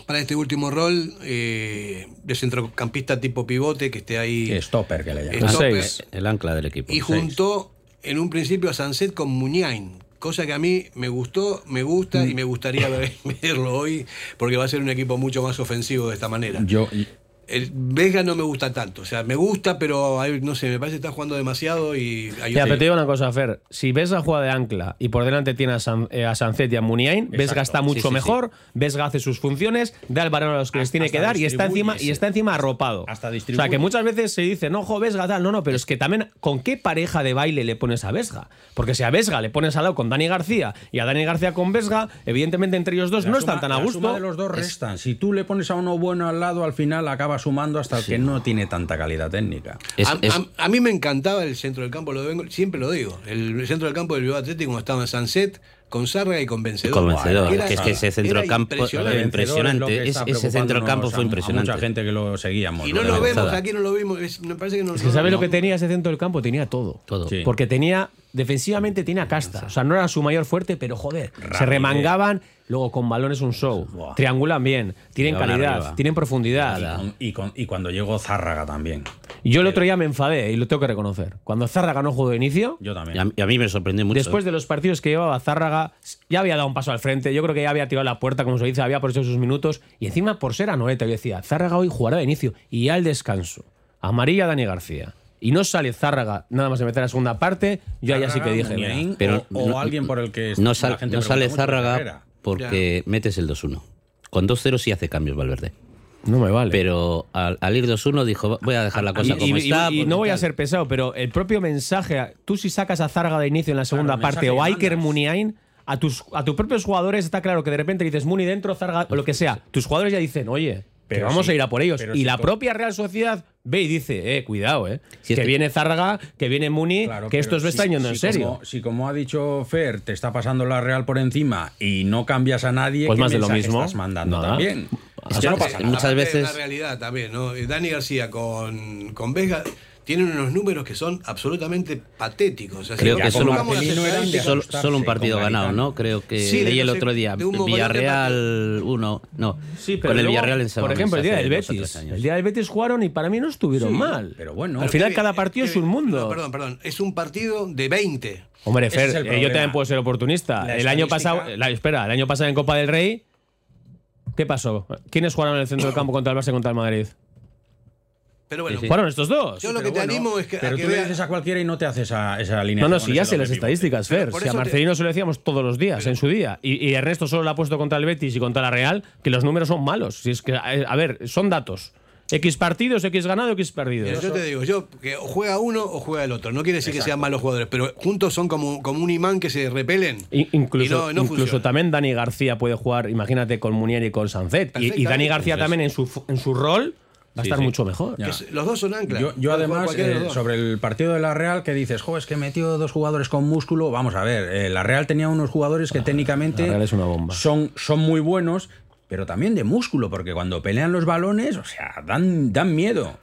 [SPEAKER 1] para este último rol eh, de centrocampista tipo pivote que esté ahí.
[SPEAKER 3] Stopper, que le llaman.
[SPEAKER 1] Stopper.
[SPEAKER 10] Seis, el ancla del equipo.
[SPEAKER 1] Y juntó en un principio a Sanset con Muñain, cosa que a mí me gustó, me gusta y me gustaría (laughs) ver- verlo hoy, porque va a ser un equipo mucho más ofensivo de esta manera.
[SPEAKER 3] Yo,
[SPEAKER 1] El Vega no me gusta tanto, o sea, me gusta, pero hay- no sé, me parece que está jugando demasiado y hay
[SPEAKER 2] Ya, pero te digo una cosa, Fer. Si ves la jugada de ancla y por delante tiene a, San, eh, a Sancet y a Muniain, Vesga está mucho
[SPEAKER 10] Sí, sí,
[SPEAKER 2] mejor, Vesga hace sus funciones, da el balón a los que les tiene que dar y está, encima, y está encima arropado.
[SPEAKER 3] Hasta
[SPEAKER 2] o
[SPEAKER 3] distribuye.
[SPEAKER 2] sea, que muchas veces se dice, no, jo, Vesga tal. No, no, pero es que también, ¿con qué pareja de baile le pones a Vesga? Porque si a Vesga le pones al lado con Dani García y a Dani García con Vesga, evidentemente entre ellos dos
[SPEAKER 3] la
[SPEAKER 2] no
[SPEAKER 3] suma-
[SPEAKER 2] están tan a
[SPEAKER 3] la
[SPEAKER 2] gusto.
[SPEAKER 3] suma de los dos restan. Si tú le pones a uno bueno al lado, al final acaba sumando hasta el que no tiene tanta calidad técnica.
[SPEAKER 10] Es-
[SPEAKER 1] a,
[SPEAKER 10] es-
[SPEAKER 1] a- a mí me encantaba el centro del campo, lo vengo- siempre lo digo. El centro del campo del Bilbao Atlético cuando estaba en Sanset, con Sarga y con Vencedor.
[SPEAKER 10] Convencedor,
[SPEAKER 1] Era-
[SPEAKER 10] que es que ese centro del campo
[SPEAKER 1] impresionante.
[SPEAKER 10] era impresionante.
[SPEAKER 3] Lo
[SPEAKER 10] Es- ese centro del campo fue
[SPEAKER 3] a
[SPEAKER 10] impresionante.
[SPEAKER 3] mucha gente que lo seguíamos.
[SPEAKER 1] Y no lo
[SPEAKER 3] la
[SPEAKER 1] vemos, aquí no lo vimos. es- me parece que no
[SPEAKER 2] Es que ¿sabes
[SPEAKER 1] no-
[SPEAKER 2] lo que tenía ese centro del campo? Tenía todo.
[SPEAKER 10] Todo.
[SPEAKER 3] Sí.
[SPEAKER 2] Porque tenía, defensivamente tenía casta. O sea, no era su mayor fuerte, pero joder, se remangaban, luego con balones un show.
[SPEAKER 3] Buah.
[SPEAKER 2] Triangulan bien, tienen
[SPEAKER 10] Llegaban
[SPEAKER 2] calidad,
[SPEAKER 10] arriba.
[SPEAKER 2] tienen profundidad.
[SPEAKER 3] Y, con- y cuando llegó Zárraga también.
[SPEAKER 2] Yo el otro día me enfadé y lo tengo que reconocer. Cuando Zárraga no jugó de inicio,
[SPEAKER 3] Yo
[SPEAKER 10] y
[SPEAKER 3] también.
[SPEAKER 10] a, y a mí me sorprendió mucho.
[SPEAKER 2] después de los partidos que llevaba Zárraga, ya había dado un paso al frente. Yo creo que ya había tirado la puerta, como se dice, había aprovechado sus minutos. Y encima, por ser Anoeta, yo decía, Zárraga hoy jugará de inicio. Y ya al descanso, amarilla Dani García. Y no sale Zárraga nada más de meter la segunda parte, yo ya sí que dije.
[SPEAKER 3] Zárraga,
[SPEAKER 10] Pero
[SPEAKER 3] o, o
[SPEAKER 10] no-
[SPEAKER 3] alguien por el que
[SPEAKER 10] no,
[SPEAKER 3] la
[SPEAKER 10] sal-
[SPEAKER 3] gente
[SPEAKER 10] no sale Zárraga porque metes el 2-1. Con 2-0 sí hace cambios Valverde.
[SPEAKER 2] No me vale.
[SPEAKER 10] Pero al, al ir 2-1 dijo, voy a dejar la cosa
[SPEAKER 2] Y,
[SPEAKER 10] como
[SPEAKER 2] y-
[SPEAKER 10] está.
[SPEAKER 2] y no voy a ser pesado, pero el propio mensaje, tú si sacas a Zarga de inicio en la segunda parte o Iker. Muniain, a tus, a tus propios jugadores está claro que de repente dices Muni dentro, Zarga, o lo que sea. Tus jugadores ya dicen, oye, que
[SPEAKER 3] Pero
[SPEAKER 2] vamos
[SPEAKER 3] sí,
[SPEAKER 2] a ir a por ellos.
[SPEAKER 3] pero
[SPEAKER 2] Y
[SPEAKER 3] sí
[SPEAKER 2] la propia Real Sociedad ve y dice, eh, cuidado, eh.
[SPEAKER 10] Si
[SPEAKER 2] que, viene Zarga, que viene Muni,
[SPEAKER 3] Claro,
[SPEAKER 2] que esto
[SPEAKER 3] pero
[SPEAKER 2] es está
[SPEAKER 3] si-
[SPEAKER 2] yendo en serio.
[SPEAKER 3] Como, si como ha dicho Fer, te está pasando la Real por encima y no cambias a nadie,
[SPEAKER 2] Pues
[SPEAKER 3] ¿qué
[SPEAKER 2] más de lo mismo.
[SPEAKER 3] estás mandando
[SPEAKER 2] Nada.
[SPEAKER 3] también? Es
[SPEAKER 10] O
[SPEAKER 3] que
[SPEAKER 10] sea,
[SPEAKER 3] no pasa nada.
[SPEAKER 10] muchas veces-
[SPEAKER 1] La realidad también, ¿no? Dani García con, con Vega tienen unos números que son absolutamente patéticos. O sea, si
[SPEAKER 10] Creo que solo, un partido ganado. ¿no? Creo que
[SPEAKER 1] Sí,
[SPEAKER 10] leí el otro día. Villarreal 1. No,
[SPEAKER 2] Sí, pero
[SPEAKER 10] con el
[SPEAKER 2] luego,
[SPEAKER 10] Villarreal en
[SPEAKER 2] Por
[SPEAKER 10] Samamés
[SPEAKER 2] ejemplo, el día del Betis. El día del Betis jugaron y para mí no estuvieron
[SPEAKER 3] Sí,
[SPEAKER 2] mal.
[SPEAKER 3] pero bueno.
[SPEAKER 2] Al final cada partido es un mundo.
[SPEAKER 1] no, perdón, perdón. Es un partido de 20.
[SPEAKER 2] Hombre, Fer, eh, yo también puedo ser oportunista.
[SPEAKER 3] La
[SPEAKER 2] el año pasado, la- espera, el año pasado en Copa del Rey, ¿qué pasó? ¿Quiénes jugaron en el centro del campo contra el Barça y contra el Madrid?
[SPEAKER 1] Pero bueno,
[SPEAKER 10] Sí, sí.
[SPEAKER 2] Fueron estos dos.
[SPEAKER 1] yo lo que
[SPEAKER 3] Pero
[SPEAKER 1] te
[SPEAKER 3] bueno,
[SPEAKER 1] animo es que, a
[SPEAKER 3] Pero
[SPEAKER 1] que
[SPEAKER 3] tú le
[SPEAKER 1] veas-
[SPEAKER 3] dices a cualquiera y no te hace esa, esa línea.
[SPEAKER 2] No, no, sí, ya sé las estadísticas, Fer. Si a
[SPEAKER 1] eso te-
[SPEAKER 2] Marcelino se lo decíamos todos los días, en su día. Y, y Ernesto solo lo ha puesto contra el Betis y contra la Real, que los números son malos. Si es que, eh, a ver, son datos. X partidos, X ganado, X perdidos.
[SPEAKER 1] Mira, yo te digo, yo que o juega uno o juega el otro. No quiere decir que sean malos jugadores, pero juntos son como, como un imán que se repelen.
[SPEAKER 2] Incluso,
[SPEAKER 1] y no, no
[SPEAKER 2] incluso también Dani García puede jugar, imagínate, con Munier y con Sanzet. Y, y Dani. García también en su, en su rol a
[SPEAKER 10] Sí,
[SPEAKER 2] estar
[SPEAKER 10] sí.
[SPEAKER 2] mucho mejor.
[SPEAKER 3] Ya.
[SPEAKER 1] Los dos son anclas.
[SPEAKER 3] Yo, además, eh, sobre el partido de la Real, que dices, jo, es que metió dos jugadores con músculo. Vamos a ver, eh, la Real tenía unos jugadores que técnicamente
[SPEAKER 2] Ah, la Real es una bomba.
[SPEAKER 3] Son, son muy buenos, pero también de músculo, porque cuando pelean los balones, o sea, dan, dan miedo.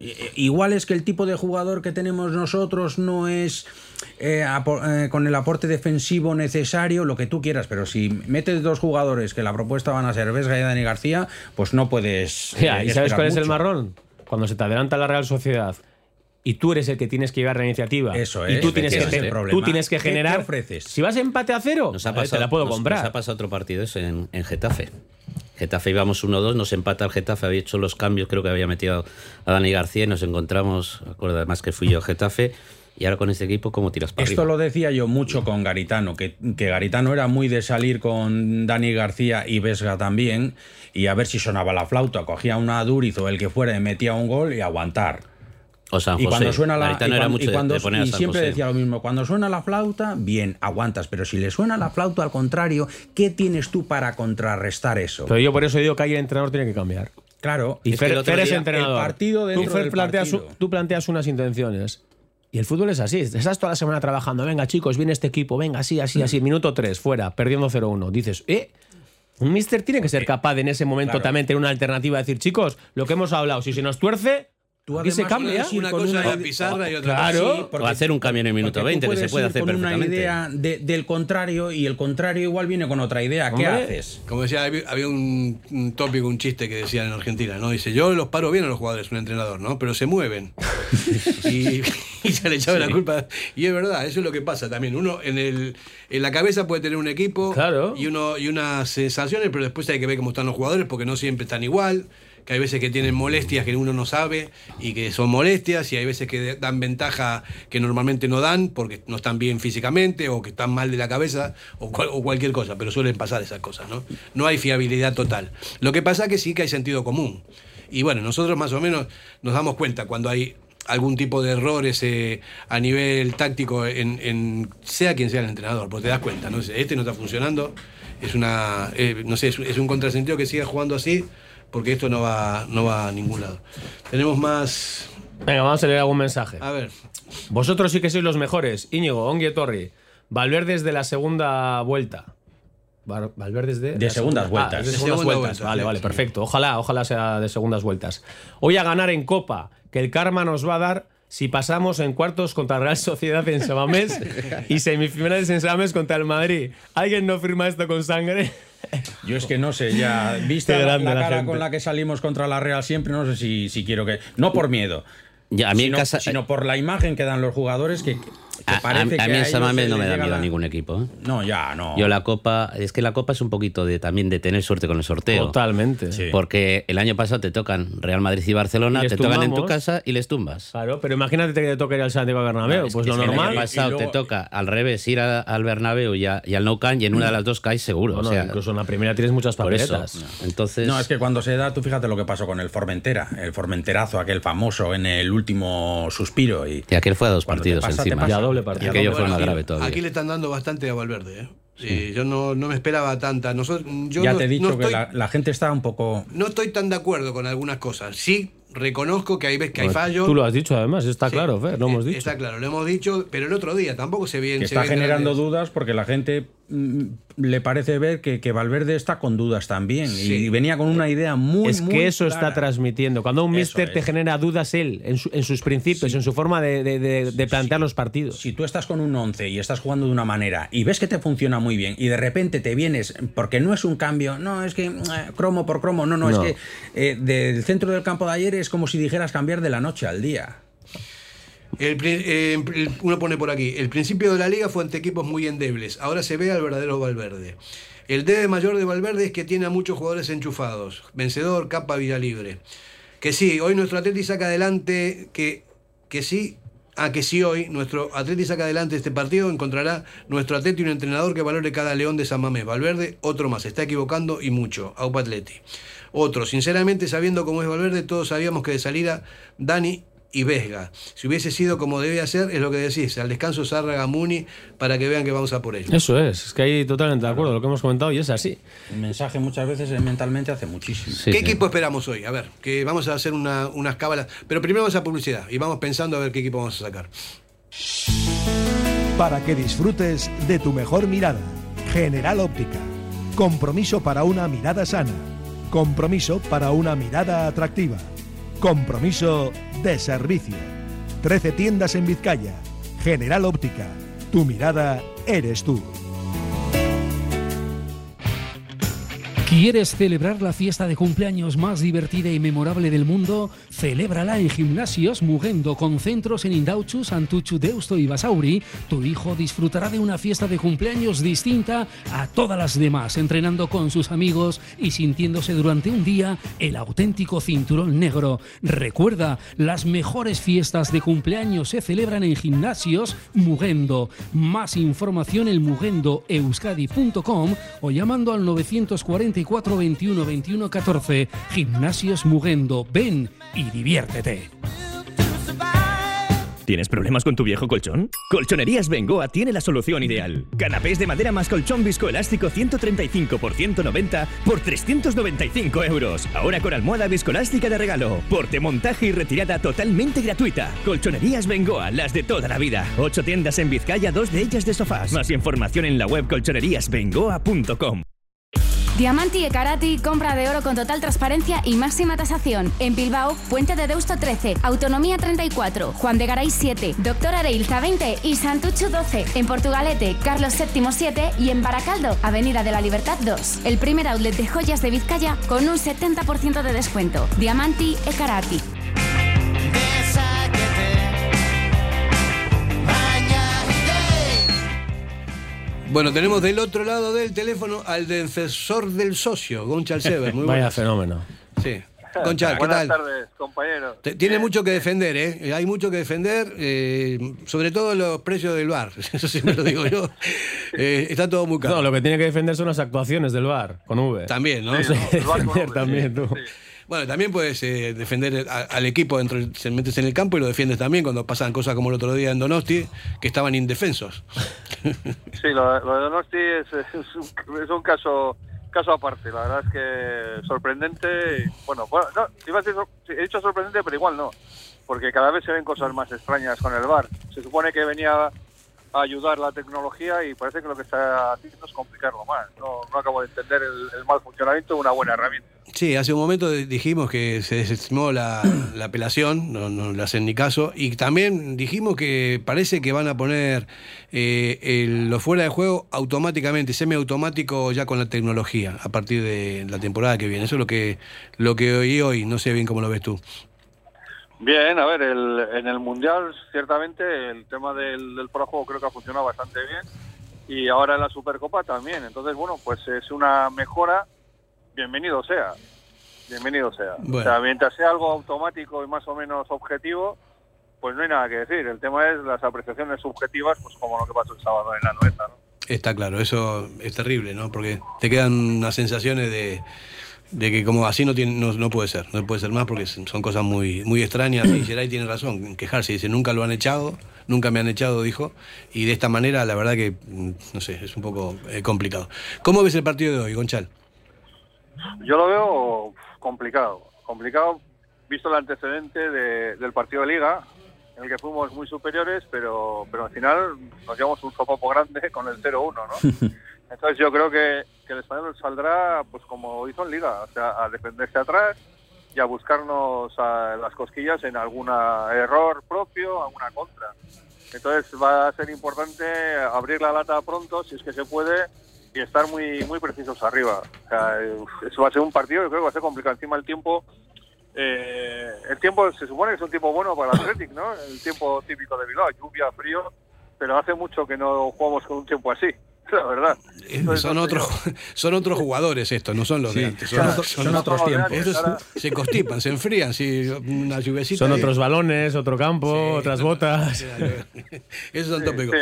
[SPEAKER 3] I- Igual es que el tipo de jugador que tenemos nosotros no es eh, eh, con el aporte defensivo necesario, lo que tú quieras, pero si metes dos jugadores que la propuesta van a ser Vesga y Dani García, pues no puedes.
[SPEAKER 2] Ya,
[SPEAKER 3] eh,
[SPEAKER 2] ¿Y sabes cuál es el marrón? Cuando se te adelanta la Real Sociedad y tú eres el que tienes que llevar la iniciativa.
[SPEAKER 3] Eso
[SPEAKER 2] y
[SPEAKER 3] es,
[SPEAKER 2] tú tienes, que,
[SPEAKER 3] ese es el
[SPEAKER 2] te-
[SPEAKER 3] problema.
[SPEAKER 2] tú tienes que
[SPEAKER 3] ¿Qué- qué
[SPEAKER 2] generar.
[SPEAKER 3] ofreces?
[SPEAKER 2] Si vas a empate a cero,
[SPEAKER 10] Nos ha pasado,
[SPEAKER 2] te la puedo
[SPEAKER 10] nos-
[SPEAKER 2] comprar.
[SPEAKER 10] Nos ha pasado otro partido eso en, en Getafe. Getafe íbamos 1-2, nos empata el Getafe, había hecho los cambios, creo que había metido a Dani García y nos encontramos, acuerdo además que fui yo a Getafe, y ahora con este equipo, ¿cómo tiras para
[SPEAKER 3] Esto
[SPEAKER 10] arriba?
[SPEAKER 3] lo decía yo mucho con Garitano, que, que Garitano era muy de salir con Dani García y Vesga también, y a ver si sonaba la flauta, cogía una Duriz o el que fuera y metía un gol y aguantar.
[SPEAKER 10] O San
[SPEAKER 3] y
[SPEAKER 10] José.
[SPEAKER 3] cuando suena la
[SPEAKER 10] Garitano
[SPEAKER 3] y
[SPEAKER 10] era mucho
[SPEAKER 3] y
[SPEAKER 10] de-
[SPEAKER 3] cuando-
[SPEAKER 10] de poner a
[SPEAKER 3] y
[SPEAKER 10] San
[SPEAKER 3] siempre
[SPEAKER 10] José.
[SPEAKER 3] decía lo mismo, cuando suena la flauta, bien, aguantas, pero si le suena la flauta al contrario, ¿qué tienes tú para contrarrestar eso?
[SPEAKER 2] Pero yo por eso digo que ahí el entronador tiene que cambiar.
[SPEAKER 3] Claro,
[SPEAKER 2] Y
[SPEAKER 10] Es que
[SPEAKER 2] Fer, Fer es entrenador.
[SPEAKER 3] el partido
[SPEAKER 2] tú, Fer,
[SPEAKER 3] del
[SPEAKER 2] planteas,
[SPEAKER 3] partido.
[SPEAKER 2] tú planteas unas intenciones. Y el fútbol es así. Estás toda la semana trabajando. Venga, chicos, viene este equipo. Venga, así, así, así. Minuto 3, fuera, perdiendo 0-1. Dices, ¿eh? Un mister tiene que ser capaz de en ese momento
[SPEAKER 3] Claro.
[SPEAKER 2] también tener una alternativa. Decir, chicos, lo que hemos hablado, si se nos tuerce,
[SPEAKER 3] Tú
[SPEAKER 2] aquí se cambia.
[SPEAKER 1] Una cosa
[SPEAKER 3] una
[SPEAKER 1] es la pizarra y otra
[SPEAKER 2] Claro.
[SPEAKER 3] Sí, porque-
[SPEAKER 10] O hacer un cambio en el minuto
[SPEAKER 3] porque tú
[SPEAKER 10] 20, que se puede hacer
[SPEAKER 3] con una
[SPEAKER 10] perfectamente.
[SPEAKER 3] idea de- del contrario y el contrario igual viene con otra idea. ¿Qué
[SPEAKER 2] Hombre.
[SPEAKER 3] haces?
[SPEAKER 1] Como decía, había un, un tópico, un chiste que decían en Argentina, ¿no? Dice, yo los paro bien a los jugadores, un entrenador, ¿no? Pero se mueven. (laughs) y, y se le echaba la culpa. Y es verdad, eso es lo que pasa también. Uno en el en la cabeza puede tener un equipo
[SPEAKER 2] Claro.
[SPEAKER 1] y uno y unas sensaciones, pero después hay que ver cómo están los jugadores porque no siempre están igual. Que hay veces que tienen molestias que uno no sabe y que son molestias, y hay veces que dan ventaja que normalmente no dan porque no están bien físicamente o que están mal de la cabeza o, cual- o cualquier cosa, pero suelen pasar esas cosas, ¿no? No hay fiabilidad total. Lo que pasa que sí que hay sentido común. Y bueno, nosotros más o menos nos damos cuenta cuando hay algún tipo de errores eh, a nivel táctico en, en- sea quien sea el entrenador, porque te das cuenta, ¿no? Este no está funcionando, es una eh, no sé, es, es un contrasentido que siga jugando así, porque esto no va, no va a ningún lado. Tenemos más.
[SPEAKER 2] Venga, vamos a leer algún mensaje.
[SPEAKER 1] A ver.
[SPEAKER 2] Vosotros sí que sois los mejores. Íñigo, Ongue Torri. Valverde desde la segunda vuelta. Val- Valverde es de,
[SPEAKER 3] De
[SPEAKER 2] la
[SPEAKER 3] segundas
[SPEAKER 2] segunda-
[SPEAKER 3] vueltas.
[SPEAKER 2] Ah, es de
[SPEAKER 1] De
[SPEAKER 2] segundas
[SPEAKER 1] segunda
[SPEAKER 2] vueltas.
[SPEAKER 1] vuelta,
[SPEAKER 2] vale,
[SPEAKER 1] sí,
[SPEAKER 2] vale,
[SPEAKER 1] sí.
[SPEAKER 2] perfecto. Ojalá, ojalá sea de segundas vueltas. Hoy a ganar en Copa, que el karma nos va a dar si pasamos en cuartos contra Real Sociedad en Samamés (laughs) y semifinales en Samamés contra el Madrid. ¿Alguien no firma esto con sangre?
[SPEAKER 3] Yo es que no sé, ya viste
[SPEAKER 2] Qué
[SPEAKER 3] la,
[SPEAKER 2] grande
[SPEAKER 3] la
[SPEAKER 2] la
[SPEAKER 3] cara
[SPEAKER 2] gente.
[SPEAKER 3] con la que salimos contra la Real siempre, no sé si, si quiero que. No por miedo.
[SPEAKER 10] Ya, a mí en
[SPEAKER 3] sino,
[SPEAKER 10] casa-
[SPEAKER 3] sino por la imagen que dan los jugadores que, que
[SPEAKER 10] A, a- mí en San Mamés no me da miedo
[SPEAKER 3] la-
[SPEAKER 10] ningún equipo. ¿eh?
[SPEAKER 3] No, ya, no.
[SPEAKER 10] Yo la Copa, es que la Copa es un poquito de también de tener suerte con el sorteo.
[SPEAKER 2] Totalmente.
[SPEAKER 3] Sí.
[SPEAKER 10] Porque el año pasado te tocan Real Madrid y Barcelona,
[SPEAKER 2] Y
[SPEAKER 10] te tocan en tu
[SPEAKER 2] tumbamos.
[SPEAKER 10] casa y les tumbas.
[SPEAKER 2] Claro, pero imagínate que te toca ir al Santiago Bernabéu.
[SPEAKER 10] Es
[SPEAKER 2] pues lo
[SPEAKER 10] es que El
[SPEAKER 2] normal.
[SPEAKER 10] año pasado
[SPEAKER 3] Y luego-
[SPEAKER 10] te toca al revés ir a- al Bernabéu y, a- y al Nou Camp y en una de las dos caes seguro.
[SPEAKER 2] Bueno,
[SPEAKER 10] o sea,
[SPEAKER 2] incluso en la primera tienes muchas
[SPEAKER 10] por eso.
[SPEAKER 2] papeletas.
[SPEAKER 10] Entonces,
[SPEAKER 3] No, es que cuando se da, tú fíjate lo que pasó con el Formentera, el Formenterazo, aquel famoso en el último suspiro. Y,
[SPEAKER 10] y aquel fue a dos partidos
[SPEAKER 3] pasa,
[SPEAKER 10] encima.
[SPEAKER 2] Doble partido.
[SPEAKER 10] Y aquello
[SPEAKER 3] Bueno,
[SPEAKER 10] fue más
[SPEAKER 1] aquí-
[SPEAKER 10] grave todavía.
[SPEAKER 1] Aquí le están dando bastante a Valverde. ¿eh? Sí, yo no, no me esperaba tanta. Nosotros, yo
[SPEAKER 3] ya
[SPEAKER 1] no,
[SPEAKER 3] te he dicho
[SPEAKER 1] no
[SPEAKER 3] que
[SPEAKER 1] estoy,
[SPEAKER 3] la, la gente está un poco...
[SPEAKER 1] no estoy tan de acuerdo con algunas cosas. Sí, reconozco que hay veces que hay fallos.
[SPEAKER 2] Tú lo has dicho además, está
[SPEAKER 1] Sí,
[SPEAKER 2] claro, Fer, lo hemos
[SPEAKER 1] eh,
[SPEAKER 2] dicho.
[SPEAKER 1] Está claro, lo hemos dicho, pero el otro día tampoco se ve
[SPEAKER 3] que
[SPEAKER 1] se
[SPEAKER 3] está generando
[SPEAKER 1] grandes-
[SPEAKER 3] dudas porque la gente le parece ver que, que Valverde está con dudas también
[SPEAKER 1] Sí.
[SPEAKER 3] y venía con una idea muy
[SPEAKER 2] es
[SPEAKER 3] muy
[SPEAKER 2] que eso está transmitiendo. Cuando un
[SPEAKER 3] Eso
[SPEAKER 2] mister te genera dudas él, en, su- en sus principios, en su forma de, de- de- de plantear los partidos.
[SPEAKER 3] Si tú estás con un 11 y estás jugando de una manera y ves que te funciona muy bien y de repente te vienes, porque no es un cambio, no, es que eh, cromo por cromo, no, no,
[SPEAKER 2] No.
[SPEAKER 3] es que eh, del centro del campo de ayer es como si dijeras cambiar de la noche al día.
[SPEAKER 1] Eh, el- uno pone por aquí, el principio de la liga fue ante equipos muy endebles, ahora se ve al verdadero Valverde. El debe mayor de Valverde es que tiene a muchos jugadores enchufados. Vencedor, capa, Villalibre. Que sí, hoy nuestro Atleti saca adelante, que, que sí, a que sí hoy nuestro Atleti saca adelante este partido, encontrará nuestro Atleti un entrenador que valore cada león de San Mamés. Valverde, otro más, está equivocando y mucho. Aupa Atleti. Otro, sinceramente, sabiendo cómo es Valverde, todos sabíamos que de salida Dani y Vesga. Si hubiese sido como debía ser, es lo que decís, al descanso Zárraga Muni, para que vean que vamos a por ello.
[SPEAKER 2] Eso es, es que ahí totalmente de acuerdo, lo que hemos comentado y es así.
[SPEAKER 3] El mensaje muchas veces mentalmente hace muchísimo.
[SPEAKER 10] Sí,
[SPEAKER 1] ¿Qué
[SPEAKER 10] sí.
[SPEAKER 1] equipo esperamos hoy? A ver, que vamos a hacer una- unas cábalas. Pero primero vamos a publicidad y vamos pensando a ver qué equipo vamos a sacar.
[SPEAKER 13] Para que disfrutes de tu mejor mirada. General Óptica. Compromiso para una mirada sana. Compromiso para una mirada atractiva. Compromiso de servicio. 13 tiendas en Vizcaya. General Óptica. Tu mirada eres tú.
[SPEAKER 6] ¿Quieres celebrar la fiesta de cumpleaños más divertida y memorable del mundo? Celébrala en Gimnasios Mugendo con centros en Indauchu, Santuchu, Deusto y Basauri. Tu hijo disfrutará de una fiesta de cumpleaños distinta a todas las demás, entrenando con sus amigos y sintiéndose durante un día el auténtico cinturón negro. Recuerda, las mejores fiestas de cumpleaños se celebran en Gimnasios Mugendo. Más información en mugendoeuskadi.com o llamando al 944 21 21 14. Gimnasios Mugendo. Ven y diviértete.
[SPEAKER 4] ¿Tienes problemas con tu viejo colchón? Colchonerías Bengoa tiene la solución ideal. Canapés de madera más colchón viscoelástico 135 por 190 por 395 euros. Ahora con almohada viscoelástica de regalo. Porte, montaje y retirada totalmente gratuita. Colchonerías Bengoa, las de toda la vida. Ocho tiendas en Vizcaya, dos de ellas de sofás. Más información en la web colchoneríasbengoa.com.
[SPEAKER 11] Diamanti e Karati, compra de oro con total transparencia y máxima tasación. En Bilbao, Puente de Deusto 13, Autonomía 34, Juan de Garay 7, Doctor Areilza 20 y Santucho 12. En Portugalete, Carlos VII 7 y en Baracaldo, Avenida de la Libertad 2. El primer outlet de joyas de Vizcaya con un 70% de descuento. Diamanti e Karati.
[SPEAKER 1] Bueno, tenemos del otro lado del teléfono al defensor del socio, Gonchal Sever. Muy
[SPEAKER 2] Vaya
[SPEAKER 1] buenas.
[SPEAKER 2] fenómeno.
[SPEAKER 1] Sí. Gonchal, ¿qué
[SPEAKER 14] Buenas
[SPEAKER 1] tal?
[SPEAKER 14] tardes, compañeros.
[SPEAKER 1] Te- Tiene mucho que defender, ¿eh? Hay mucho que defender, eh, sobre todo los precios del bar. (laughs) Eso sí me lo digo yo. (laughs) Eh, está todo muy caro.
[SPEAKER 2] No, lo que tiene que defender son las actuaciones del bar, con V.
[SPEAKER 1] También, ¿no?
[SPEAKER 2] Sí,
[SPEAKER 1] con (laughs)
[SPEAKER 2] defender
[SPEAKER 1] V,
[SPEAKER 2] también, tú.
[SPEAKER 1] Bueno, también puedes eh, defender a- al equipo dentro, se metes en el campo y lo defiendes también cuando pasan cosas como el otro día en Donosti, que estaban indefensos. (laughs)
[SPEAKER 14] Sí, lo, lo de Donosti es, un, caso caso aparte. La verdad es que sorprendente. Bueno, bueno no, iba a decir, he dicho sorprendente, pero igual no. Porque cada vez se ven cosas más extrañas con el bar. Se supone que venía a ayudar la tecnología y parece que lo que está haciendo es complicarlo más. No, no acabo de entender el, el mal funcionamiento de una buena herramienta.
[SPEAKER 1] Sí, hace un momento dijimos que se desestimó la, (clears throat) la apelación, no, no le hacen ni caso, y también dijimos que parece que van a poner eh, el- lo fuera de juego automáticamente, semiautomático ya con la tecnología, a partir de la temporada que viene. Eso es lo que, lo que oí hoy, no sé bien cómo lo ves tú.
[SPEAKER 14] Bien, a ver, el, en el Mundial ciertamente el tema del, del juego creo que ha funcionado bastante bien y ahora en la Supercopa también. Entonces, bueno, pues es una mejora, bienvenido sea, bienvenido sea.
[SPEAKER 1] Bueno.
[SPEAKER 14] O sea, mientras sea algo automático y más o menos objetivo, pues no hay nada que decir. El tema es las apreciaciones subjetivas, pues como lo que pasó el sábado en la noeta, ¿no?
[SPEAKER 1] Está claro, eso es terrible, ¿no? Porque te quedan unas sensaciones de, de que como así no, tiene, no, no puede ser, no puede ser más porque son cosas muy, muy extrañas y Geray tiene razón, en quejarse, dice, nunca lo han echado, nunca me han echado, dijo, y de esta manera la verdad que, mm, no sé, es un poco eh, complicado. ¿Cómo ves el partido de hoy, Gonchal?
[SPEAKER 14] Yo lo veo complicado, complicado visto el antecedente de- del partido de liga, en el que fuimos muy superiores, pero, pero al final nos llevamos un sopapo grande con el 0-1, ¿no? (laughs) Entonces yo creo que, el español saldrá pues como hizo en liga, o sea, a defenderse atrás y a buscarnos a las cosquillas en algún error propio, alguna contra. Entonces va a ser importante abrir la lata pronto, si es que se puede, y estar muy muy precisos arriba. O sea, eso va a ser un partido, yo creo que va a ser complicado. Encima el tiempo, eh, el tiempo se supone que es un tiempo bueno para el Athletic, ¿no? El tiempo típico de Bilbao, lluvia, frío, pero hace mucho que no jugamos con un tiempo así, (laughs) la verdad.
[SPEAKER 1] Eh,
[SPEAKER 14] Entonces,
[SPEAKER 1] son,
[SPEAKER 14] no
[SPEAKER 1] otros, (laughs) son otros jugadores estos, no son los de
[SPEAKER 2] Sí,
[SPEAKER 1] antes.
[SPEAKER 2] son otros- son otros tiempos.
[SPEAKER 1] Estos
[SPEAKER 2] Ahora-
[SPEAKER 1] se constipan, se enfrían, sí, una lluvecita.
[SPEAKER 2] Son
[SPEAKER 1] y-
[SPEAKER 2] otros balones, otro campo, otras botas.
[SPEAKER 1] Eso es un tópico.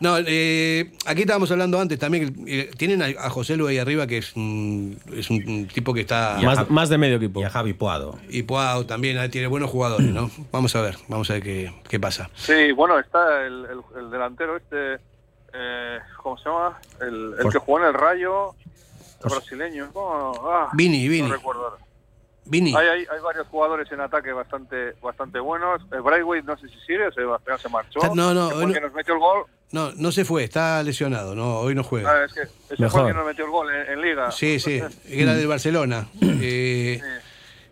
[SPEAKER 1] No, eh, aquí estábamos hablando antes también. eh, tienen a, a José Lu ahí arriba, que es un, es un tipo que está.
[SPEAKER 2] Más, más de medio equipo.
[SPEAKER 3] Y a Javi Puado.
[SPEAKER 1] Y Puao también eh, tiene buenos jugadores, ¿no? (clears throat) Vamos a ver, vamos a ver qué, qué pasa.
[SPEAKER 14] Sí, bueno, está el, el- el delantero este, eh, ¿cómo se llama? El, que jugó en el Rayo, el brasileño. Ah,
[SPEAKER 1] Vini, Vini.
[SPEAKER 14] No recuerdo ahora.
[SPEAKER 1] Vini.
[SPEAKER 14] Hay, hay, hay varios jugadores en ataque bastante bastante buenos. El Braithwaite no sé si sigue, se, se marchó.
[SPEAKER 1] No, no,
[SPEAKER 14] Que
[SPEAKER 1] hoy
[SPEAKER 14] fue el
[SPEAKER 1] no-
[SPEAKER 14] que nos metió el gol.
[SPEAKER 1] No, no se fue, está lesionado, no, hoy no juega.
[SPEAKER 14] Ah, es que ese fue
[SPEAKER 1] Mejor.
[SPEAKER 14] el que nos metió el gol en, en Liga.
[SPEAKER 1] Sí, sí, (laughs) era del Barcelona. Eh,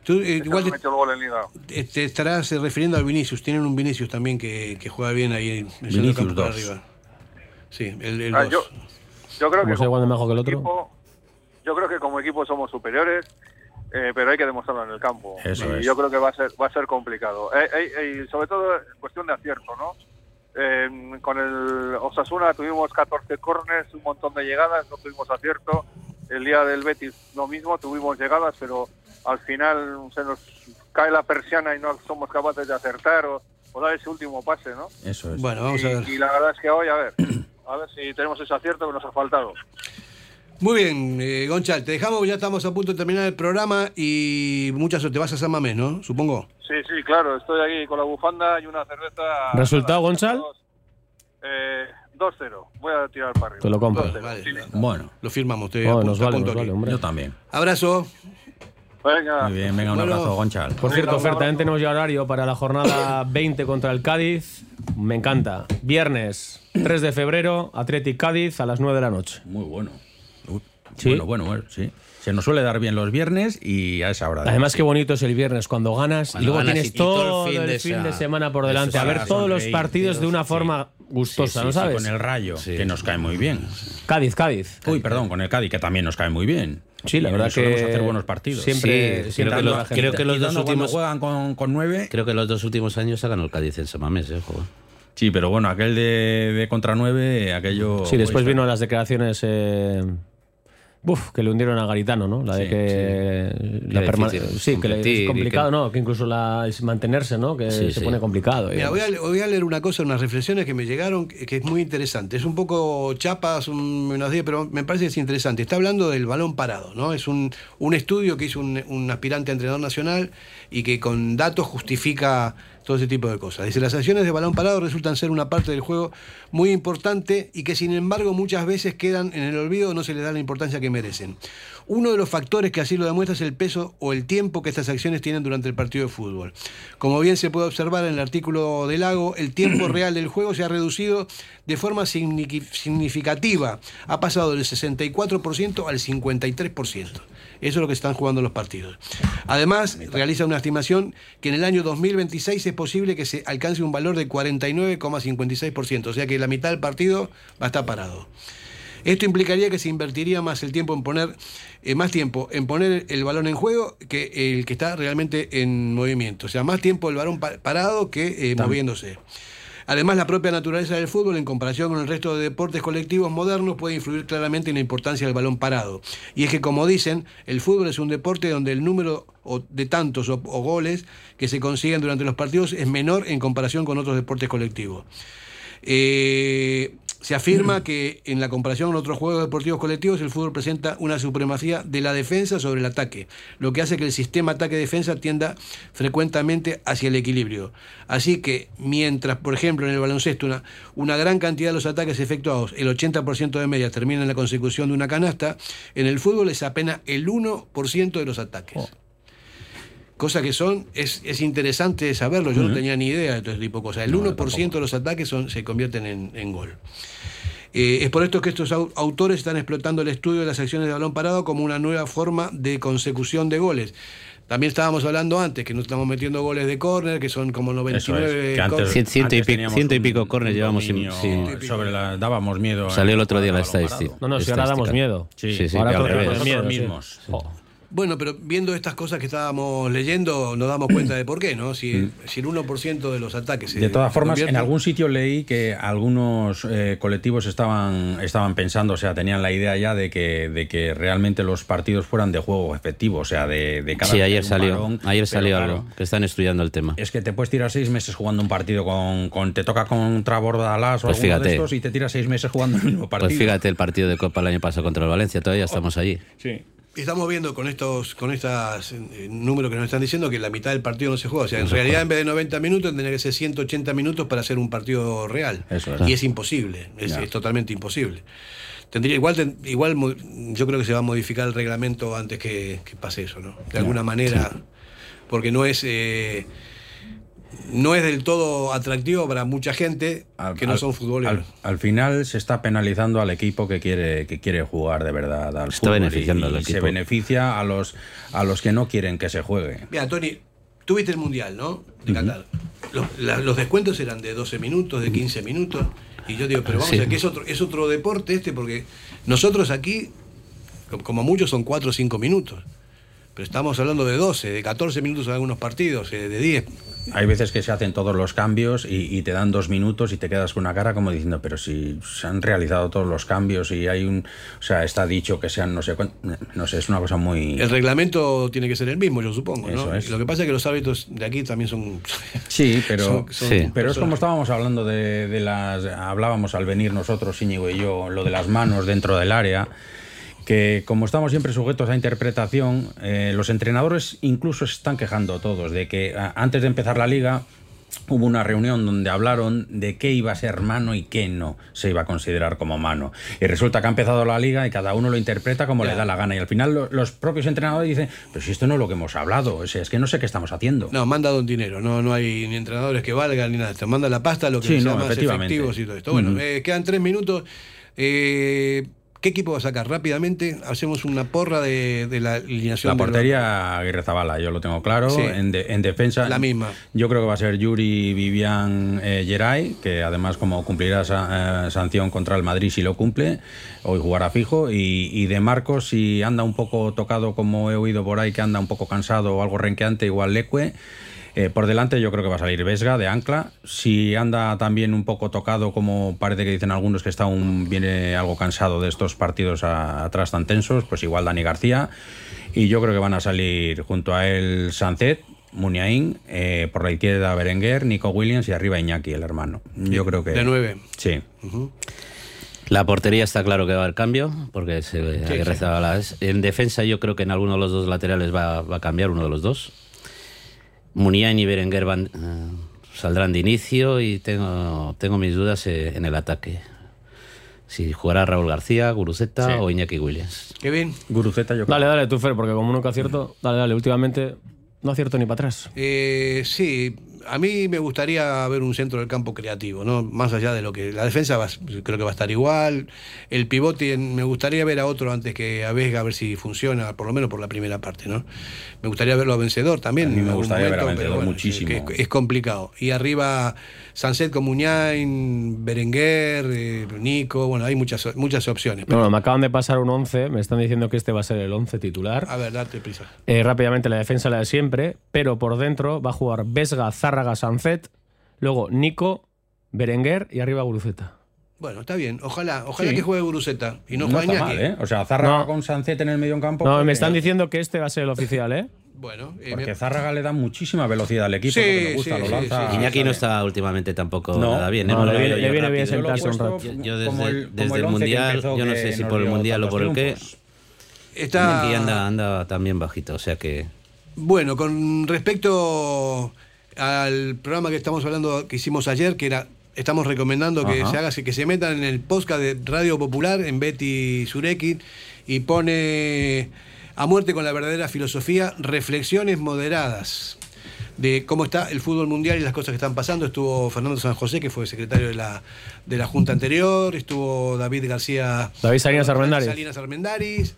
[SPEAKER 1] tú, eh, igual te,
[SPEAKER 14] metió el gol en Liga.
[SPEAKER 1] eh, te estarás eh, refiriendo al Vinicius. Tienen un Vinicius también que, que juega bien ahí en el
[SPEAKER 3] Vinicius
[SPEAKER 1] campo para
[SPEAKER 3] dos.
[SPEAKER 1] arriba. Sí, el, el
[SPEAKER 14] Ah, yo, yo creo que
[SPEAKER 2] Como mejor que el otro.
[SPEAKER 14] equipo, yo creo que como equipo somos superiores, eh, pero hay que demostrarlo en el campo.
[SPEAKER 3] Eso
[SPEAKER 14] y
[SPEAKER 3] es.
[SPEAKER 14] yo creo que va a ser va a ser complicado. Eh, eh, eh, sobre todo en cuestión de acierto, ¿no? Eh, con el Osasuna tuvimos 14 corners, un montón de llegadas, no tuvimos acierto. El día del Betis lo mismo, tuvimos llegadas, pero al final se nos cae la persiana y no somos capaces de acertar o, o dar ese último pase, ¿no?
[SPEAKER 3] Eso es.
[SPEAKER 1] Bueno, vamos
[SPEAKER 14] y,
[SPEAKER 1] a ver.
[SPEAKER 14] y la verdad es que hoy, a ver, a ver si tenemos ese acierto que nos ha faltado.
[SPEAKER 1] Muy bien, eh, Gonchal, te dejamos, ya estamos a punto de terminar el programa y muchas suerte. Vas a San Mamés, ¿no? Supongo.
[SPEAKER 14] Sí, sí, claro, estoy aquí con la bufanda y una cerveza.
[SPEAKER 2] ¿Resultado, Gonzal?
[SPEAKER 14] Eh, 2-0. Voy a tirar para arriba.
[SPEAKER 2] Te lo compro.
[SPEAKER 14] 2-0,
[SPEAKER 1] Vale,
[SPEAKER 14] sí.
[SPEAKER 3] Bueno,
[SPEAKER 1] Lo firmamos. Te
[SPEAKER 2] Oh,
[SPEAKER 1] apunto-
[SPEAKER 2] nos vale, nos vale, hombre.
[SPEAKER 3] yo también.
[SPEAKER 1] Abrazo.
[SPEAKER 14] Venga.
[SPEAKER 3] Muy bien, venga, un
[SPEAKER 1] Bueno.
[SPEAKER 3] abrazo, Gonchal.
[SPEAKER 2] Por cierto, Fer, también tenemos ya horario para la jornada (coughs) 20 contra el Cádiz. Me encanta. Viernes 3 de febrero, Athletic Cádiz a las 9 de la noche.
[SPEAKER 3] Muy bueno. Uy,
[SPEAKER 2] Sí.
[SPEAKER 3] Bueno, bueno, bueno, sí. Se nos suele dar bien los viernes y a esa hora. de-
[SPEAKER 2] Además, qué bonito es el viernes cuando ganas
[SPEAKER 10] Cuando
[SPEAKER 2] y luego
[SPEAKER 10] ganas
[SPEAKER 2] tienes
[SPEAKER 10] y todo el fin
[SPEAKER 2] el
[SPEAKER 10] de
[SPEAKER 2] fin de
[SPEAKER 10] semana.
[SPEAKER 2] por delante. A ver todos los partidos de una
[SPEAKER 3] sí.
[SPEAKER 2] forma gustosa,
[SPEAKER 3] Sí,
[SPEAKER 2] ¿no
[SPEAKER 3] sí,
[SPEAKER 2] sabes?
[SPEAKER 3] Con el rayo,
[SPEAKER 10] Sí.
[SPEAKER 3] que nos cae muy bien.
[SPEAKER 2] Cádiz, Cádiz.
[SPEAKER 3] Uy, perdón, con el Cádiz, que también nos cae muy bien.
[SPEAKER 2] Sí, la verdad
[SPEAKER 3] solemos
[SPEAKER 2] que
[SPEAKER 3] hacer buenos partidos.
[SPEAKER 2] siempre-
[SPEAKER 10] Sí,
[SPEAKER 2] siempre
[SPEAKER 10] creo que, los,
[SPEAKER 2] la gente.
[SPEAKER 10] creo que los
[SPEAKER 3] Y
[SPEAKER 10] dos últimos
[SPEAKER 3] juegan con, con nueve.
[SPEAKER 10] creo que los dos últimos años ha ganado el Cádiz en Samamés, eh, joder.
[SPEAKER 3] Sí, pero bueno, aquel de, de contra nueve, aquello.
[SPEAKER 2] Sí, después vino las declaraciones eh, uf, que le hundieron a Garitano, ¿no? La de
[SPEAKER 3] Sí,
[SPEAKER 2] que la
[SPEAKER 10] Qué
[SPEAKER 2] perma-
[SPEAKER 10] difícil
[SPEAKER 2] sí, que es complicado,
[SPEAKER 10] que-
[SPEAKER 2] ¿no? Que incluso la, es mantenerse, ¿no? Que
[SPEAKER 10] Sí,
[SPEAKER 2] se
[SPEAKER 10] sí.
[SPEAKER 2] pone complicado.
[SPEAKER 1] Mira, voy a, le- voy a leer una cosa, unas reflexiones que me llegaron, que, es muy interesante. Es un poco chapas, un, unas diez, pero me parece que es interesante. Está hablando del balón parado, ¿no? Es un, un estudio que hizo un, un aspirante a entrenador nacional y que con datos justifica todo ese tipo de cosas. Dice, las acciones de balón parado resultan ser una parte del juego muy importante y que sin embargo muchas veces quedan en el olvido o no se les da la importancia que merecen. Uno de los factores que así lo demuestra es el peso o el tiempo que estas acciones tienen durante el partido de fútbol. Como bien se puede observar en el artículo del Lago, el tiempo (clears throat) real del juego se ha reducido de forma signi- significativa. Ha pasado del 64% al 53%. Eso es lo que están jugando los partidos. Además, realiza una estimación que en el año 2026 es posible que se alcance un valor de 49,56%, o sea que la mitad del partido va a estar parado. Esto implicaría que se invertiría más el tiempo en poner, eh, más tiempo en poner el balón en juego que el que está realmente en movimiento. O sea, más tiempo el balón pa- parado que eh, moviéndose. Además, la propia naturaleza del fútbol, en comparación con el resto de deportes colectivos modernos, puede influir claramente en la importancia del balón parado. Y es que, como dicen, el fútbol es un deporte donde el número de tantos o, o goles que se consiguen durante los partidos es menor en comparación con otros deportes colectivos. Eh, se afirma que en la comparación con otros juegos deportivos colectivos el fútbol presenta una supremacía de la defensa sobre el ataque, lo que hace que el sistema ataque-defensa tienda frecuentemente hacia el equilibrio. Así que mientras, por ejemplo, en el baloncesto una, gran cantidad de los ataques efectuados, el 80% de media, termina en la consecución de una canasta, en el fútbol es apenas el 1% de los ataques. Cosa que son, es, es interesante saberlo, yo no tenía ni idea de todo este tipo de cosas. El
[SPEAKER 3] No, yo
[SPEAKER 1] 1% de los ataques son, se convierten en, en gol. Eh, es por esto que estos au- autores están explotando el estudio de las acciones de balón parado como una nueva forma de consecución de goles. También estábamos hablando antes que nos estamos metiendo goles de córner, que son como 99
[SPEAKER 3] que antes-
[SPEAKER 1] córner.
[SPEAKER 10] Cien- ciento y pico- ciento y pico córner llevamos sin-
[SPEAKER 3] sobre la, dábamos miedo.
[SPEAKER 10] Salió el otro día la estadística.
[SPEAKER 2] No, no, si ahora damos miedo.
[SPEAKER 3] Sí,
[SPEAKER 10] Sí, sí,
[SPEAKER 2] ahora
[SPEAKER 3] mismos.
[SPEAKER 2] Jo.
[SPEAKER 1] Bueno, pero viendo estas cosas que estábamos leyendo, nos damos cuenta de por qué, ¿no? Si, si el 1% de los ataques. se-
[SPEAKER 3] Mm. De todas
[SPEAKER 1] se
[SPEAKER 3] formas, en algún sitio leí que algunos eh, colectivos estaban, estaban pensando, o sea, tenían la idea ya de que, de que realmente los partidos fueran de juego efectivo, o sea, de, de cada
[SPEAKER 10] Sí, ayer salió, ayer
[SPEAKER 3] pero
[SPEAKER 10] salió
[SPEAKER 3] claro,
[SPEAKER 10] algo, que están estudiando el tema.
[SPEAKER 3] Es que te puedes tirar seis meses jugando un partido con, con te toca contra Bordalás o
[SPEAKER 10] Pues
[SPEAKER 3] alguno de estos y te tiras seis meses jugando el mismo partido.
[SPEAKER 10] Pues fíjate el partido de Copa el año pasado contra el Valencia, todavía estamos allí.
[SPEAKER 3] Sí.
[SPEAKER 1] Estamos viendo con estos con estos números que nos están diciendo que la mitad del partido no se juega. O sea, en realidad en vez de 90 minutos tendría que ser 180 minutos para hacer un partido real.
[SPEAKER 3] Eso es.
[SPEAKER 1] Y es imposible, es, totalmente imposible. Tendría igual igual yo creo que se va a modificar el reglamento antes que, que pase eso, ¿no? De alguna manera, porque no es eh, no es del todo atractivo para mucha gente que no
[SPEAKER 3] Al-
[SPEAKER 1] son futboleros.
[SPEAKER 3] Al, al final se está penalizando al equipo que quiere que quiere jugar de verdad al
[SPEAKER 10] Está
[SPEAKER 3] fútbol y-
[SPEAKER 10] beneficiando
[SPEAKER 3] y,
[SPEAKER 10] al
[SPEAKER 3] se
[SPEAKER 10] equipo.
[SPEAKER 3] beneficia a los a los que no quieren que se juegue.
[SPEAKER 1] Mira, Tony, tuviste el Mundial, ¿no? De Qatar. Los, la- los descuentos eran de 12 minutos, de 15 minutos. Y yo digo, pero vamos
[SPEAKER 10] Sí.
[SPEAKER 1] a ver, que es otro, es otro deporte este, porque nosotros aquí, co- como muchos, son 4 o 5 minutos. Pero estamos hablando de 12, de 14 minutos en algunos partidos, eh, de 10.
[SPEAKER 3] Hay veces que se hacen todos los cambios y, y te dan dos minutos y te quedas con una cara como diciendo, pero si se han realizado todos los cambios y hay un, o sea, está dicho que sean no sé cuánto, no sé, es una cosa muy...
[SPEAKER 1] El reglamento tiene que ser el mismo, yo supongo, ¿no?
[SPEAKER 3] Eso es.
[SPEAKER 1] Lo que pasa es que los árbitros de aquí también son... (laughs)
[SPEAKER 3] Sí, pero,
[SPEAKER 1] son- son
[SPEAKER 3] pero es como estábamos hablando de, de las. Hablábamos al venir nosotros, Íñigo y yo, lo de las manos dentro del área. Que como estamos siempre sujetos a interpretación, eh, los entrenadores incluso se están quejando todos de que antes de empezar la liga hubo una reunión donde hablaron de qué iba a ser mano y qué no se iba a considerar como mano. Y resulta que ha empezado la liga y cada uno lo interpreta como le da la gana. Y al final lo- los propios entrenadores dicen, pero si esto no es lo que hemos hablado, o sea, es que no sé qué estamos haciendo.
[SPEAKER 1] No, manda don dinero, no, no hay ni entrenadores que valgan ni nada. Te manda la pasta, lo que
[SPEAKER 3] Sí,
[SPEAKER 1] sea
[SPEAKER 3] no,
[SPEAKER 1] más
[SPEAKER 3] efectivamente.
[SPEAKER 1] efectivos y todo esto. Bueno, eh, quedan tres minutos. Eh, ¿Qué equipo va a sacar? Rápidamente hacemos una porra de, de la alineación.
[SPEAKER 3] La portería Aguirre Zabala, yo lo tengo claro.
[SPEAKER 1] Sí.
[SPEAKER 3] En, de- en defensa.
[SPEAKER 1] La misma.
[SPEAKER 3] Yo creo que va a ser Yuri Vivian eh, Geray, que además, como cumplirá sa- eh, sanción contra el Madrid si lo cumple, hoy jugará fijo. Y, y de Marcos, si anda un poco tocado, como he oído por ahí, que anda un poco cansado o algo renqueante, igual Leque. Eh, por delante yo creo que va a salir Vesga de ancla. Si anda también un poco tocado, como parece que dicen algunos que está un, viene algo cansado de estos partidos a- atrás tan tensos, pues igual Dani García. Y yo creo que van a salir junto a él Sancet, Muniain, eh, por la izquierda Berenguer, Nico Williams y arriba Iñaki, el hermano. Yo creo que...
[SPEAKER 1] De nueve.
[SPEAKER 3] Sí.
[SPEAKER 10] La portería está claro que va a haber cambio, porque se
[SPEAKER 1] sí.
[SPEAKER 10] Zabala es- En defensa yo creo que en alguno de los dos laterales va, va a cambiar uno de los dos. Muniain y Berenguer van, eh, saldrán de inicio y tengo, tengo mis dudas eh, en el ataque. Si jugará Raúl García, Guruceta
[SPEAKER 2] Sí.
[SPEAKER 10] o Iñaki Williams.
[SPEAKER 1] Qué bien.
[SPEAKER 3] Guruceta yo
[SPEAKER 2] Dale, dale tú, Fer, porque como nunca acierto, dale, dale, últimamente no acierto ni para atrás.
[SPEAKER 1] Eh, sí, a mí me gustaría ver un centro del campo creativo, ¿no? Más allá de lo que. La defensa va- creo que va a estar igual. El pivote, me gustaría ver a otro antes que a Vesga, a ver si funciona, por lo menos por la primera parte, ¿no? Me gustaría verlo a vencedor también.
[SPEAKER 3] A mí me gustaría ver a
[SPEAKER 1] momento, pero
[SPEAKER 3] Vencedor
[SPEAKER 1] bueno,
[SPEAKER 3] muchísimo.
[SPEAKER 1] Es complicado. Y arriba, Sanset con Muñain, Berenguer, eh, Nico, bueno, hay muchas, muchas opciones.
[SPEAKER 2] No, no, me acaban de pasar un 11, me están diciendo que este va a ser el 11 titular.
[SPEAKER 1] A ver, date prisa.
[SPEAKER 2] Eh, rápidamente la defensa la de siempre, pero por dentro va a jugar Vesga, Zárraga, Sancet, luego Nico, Berenguer y arriba Guruceta.
[SPEAKER 1] Bueno, está bien. Ojalá, ojalá
[SPEAKER 3] Sí.
[SPEAKER 1] que juegue Guruceta y no,
[SPEAKER 3] No
[SPEAKER 1] juegue
[SPEAKER 3] está mal, ¿eh? O sea, Zárraga
[SPEAKER 2] No.
[SPEAKER 3] con Sancet en el medio campo.
[SPEAKER 2] No,
[SPEAKER 3] pues,
[SPEAKER 2] me están diciendo que este va a ser el oficial, ¿eh?
[SPEAKER 1] Bueno, eh,
[SPEAKER 3] Porque Zárraga le da muchísima velocidad al equipo.
[SPEAKER 1] Sí,
[SPEAKER 3] lo que me gusta,
[SPEAKER 1] sí,
[SPEAKER 3] lo
[SPEAKER 1] sí,
[SPEAKER 3] lanza.
[SPEAKER 1] sí.
[SPEAKER 10] Iñaki no está últimamente tampoco
[SPEAKER 3] No.
[SPEAKER 10] nada bien. ¿eh?
[SPEAKER 2] No, le viene- le viene bien sentarse un rato.
[SPEAKER 10] Yo, desde,
[SPEAKER 3] como el-
[SPEAKER 10] desde
[SPEAKER 3] como
[SPEAKER 10] el,
[SPEAKER 3] el once que
[SPEAKER 10] Mundial, yo no sé si por el Mundial o por el qué,
[SPEAKER 1] está.
[SPEAKER 10] Iñaki anda, anda también bajito, o sea que...
[SPEAKER 1] Bueno, con respecto al programa que estamos hablando, que hicimos ayer, que era, estamos recomendando que
[SPEAKER 3] Ajá.
[SPEAKER 1] se haga, que se metan en el podcast de Radio Popular, en Betty Surekin, y pone a muerte con la verdadera filosofía, reflexiones moderadas de cómo está el fútbol mundial y las cosas que están pasando. Estuvo Fernando San José, que fue secretario de la, de la Junta anterior, estuvo David García
[SPEAKER 2] David Salinas Armendáriz.
[SPEAKER 1] Salinas Armendáriz.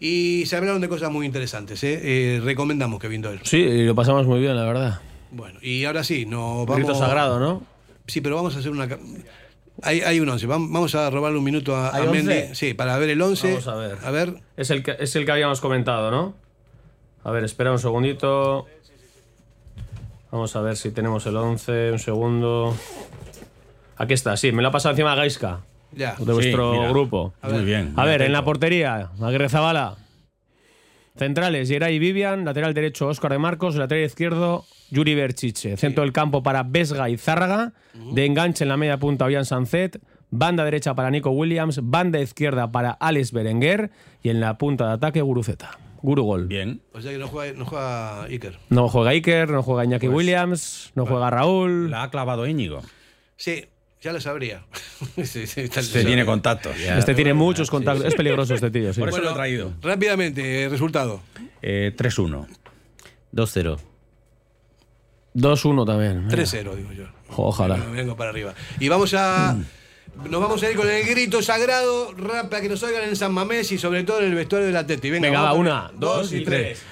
[SPEAKER 1] Y se hablaron de cosas muy interesantes. ¿eh? Eh, recomendamos Kevin Doyle.
[SPEAKER 2] Sí, y lo pasamos muy bien, la verdad.
[SPEAKER 1] Bueno, y ahora sí, nos vamos.
[SPEAKER 2] Grito sagrado, ¿no?
[SPEAKER 1] Sí, pero vamos a hacer una. Hay, hay un 11. Vam- Vamos a robarle un minuto a,
[SPEAKER 2] ¿Hay
[SPEAKER 1] a
[SPEAKER 2] 11?
[SPEAKER 1] Mendy. Sí, para ver el 11.
[SPEAKER 2] Vamos a ver.
[SPEAKER 1] A ver.
[SPEAKER 2] Es el que, es el que habíamos comentado, ¿no? A ver, espera un segundito. Vamos a ver si tenemos el 11, un segundo. Aquí está, sí, me lo ha pasado encima Gaiska,
[SPEAKER 1] Ya.
[SPEAKER 2] de vuestro
[SPEAKER 3] mira.
[SPEAKER 2] grupo.
[SPEAKER 3] Muy bien.
[SPEAKER 2] A ver, en la portería, Aguirre Zabala. Centrales, Geray y Vivian. Lateral derecho, Óscar de Marcos. Lateral izquierdo, Yuri Berchiche. Centro del campo para Vesga y Zárraga. De enganche en la media punta, Ollán Sancet. Banda derecha para Nico Williams. Banda izquierda para Alex Berenguer. Y en la punta de ataque, Guruceta. Guru Gol.
[SPEAKER 3] Bien.
[SPEAKER 1] O sea que no juega, no juega Iker.
[SPEAKER 2] No juega Iker, no juega Iñaki
[SPEAKER 3] Pues,
[SPEAKER 2] Williams, no juega Raúl.
[SPEAKER 3] La ha clavado Íñigo.
[SPEAKER 1] Sí, ya lo sabría. (laughs) Sí, sí,
[SPEAKER 3] Se tiene contactos.
[SPEAKER 2] Este tiene muchos contactos. Es peligroso este tío, sí.
[SPEAKER 3] Por eso
[SPEAKER 1] Bueno,
[SPEAKER 3] lo he traído.
[SPEAKER 1] Rápidamente, eh, resultado.
[SPEAKER 3] Eh, 3-1.
[SPEAKER 10] 2-0.
[SPEAKER 2] 2-1 también. mira.
[SPEAKER 1] 3-0, digo yo.
[SPEAKER 2] Ojalá.
[SPEAKER 1] Vengo, vengo para arriba. Y vamos a. Nos vamos a ir con el grito sagrado rap, para que nos oigan en San Mamés y sobre todo en el vestuario del Atleti. Venga,
[SPEAKER 2] Venga, va, una, dos y tres.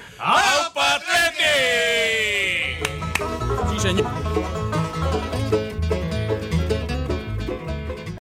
[SPEAKER 3] Sí, señor.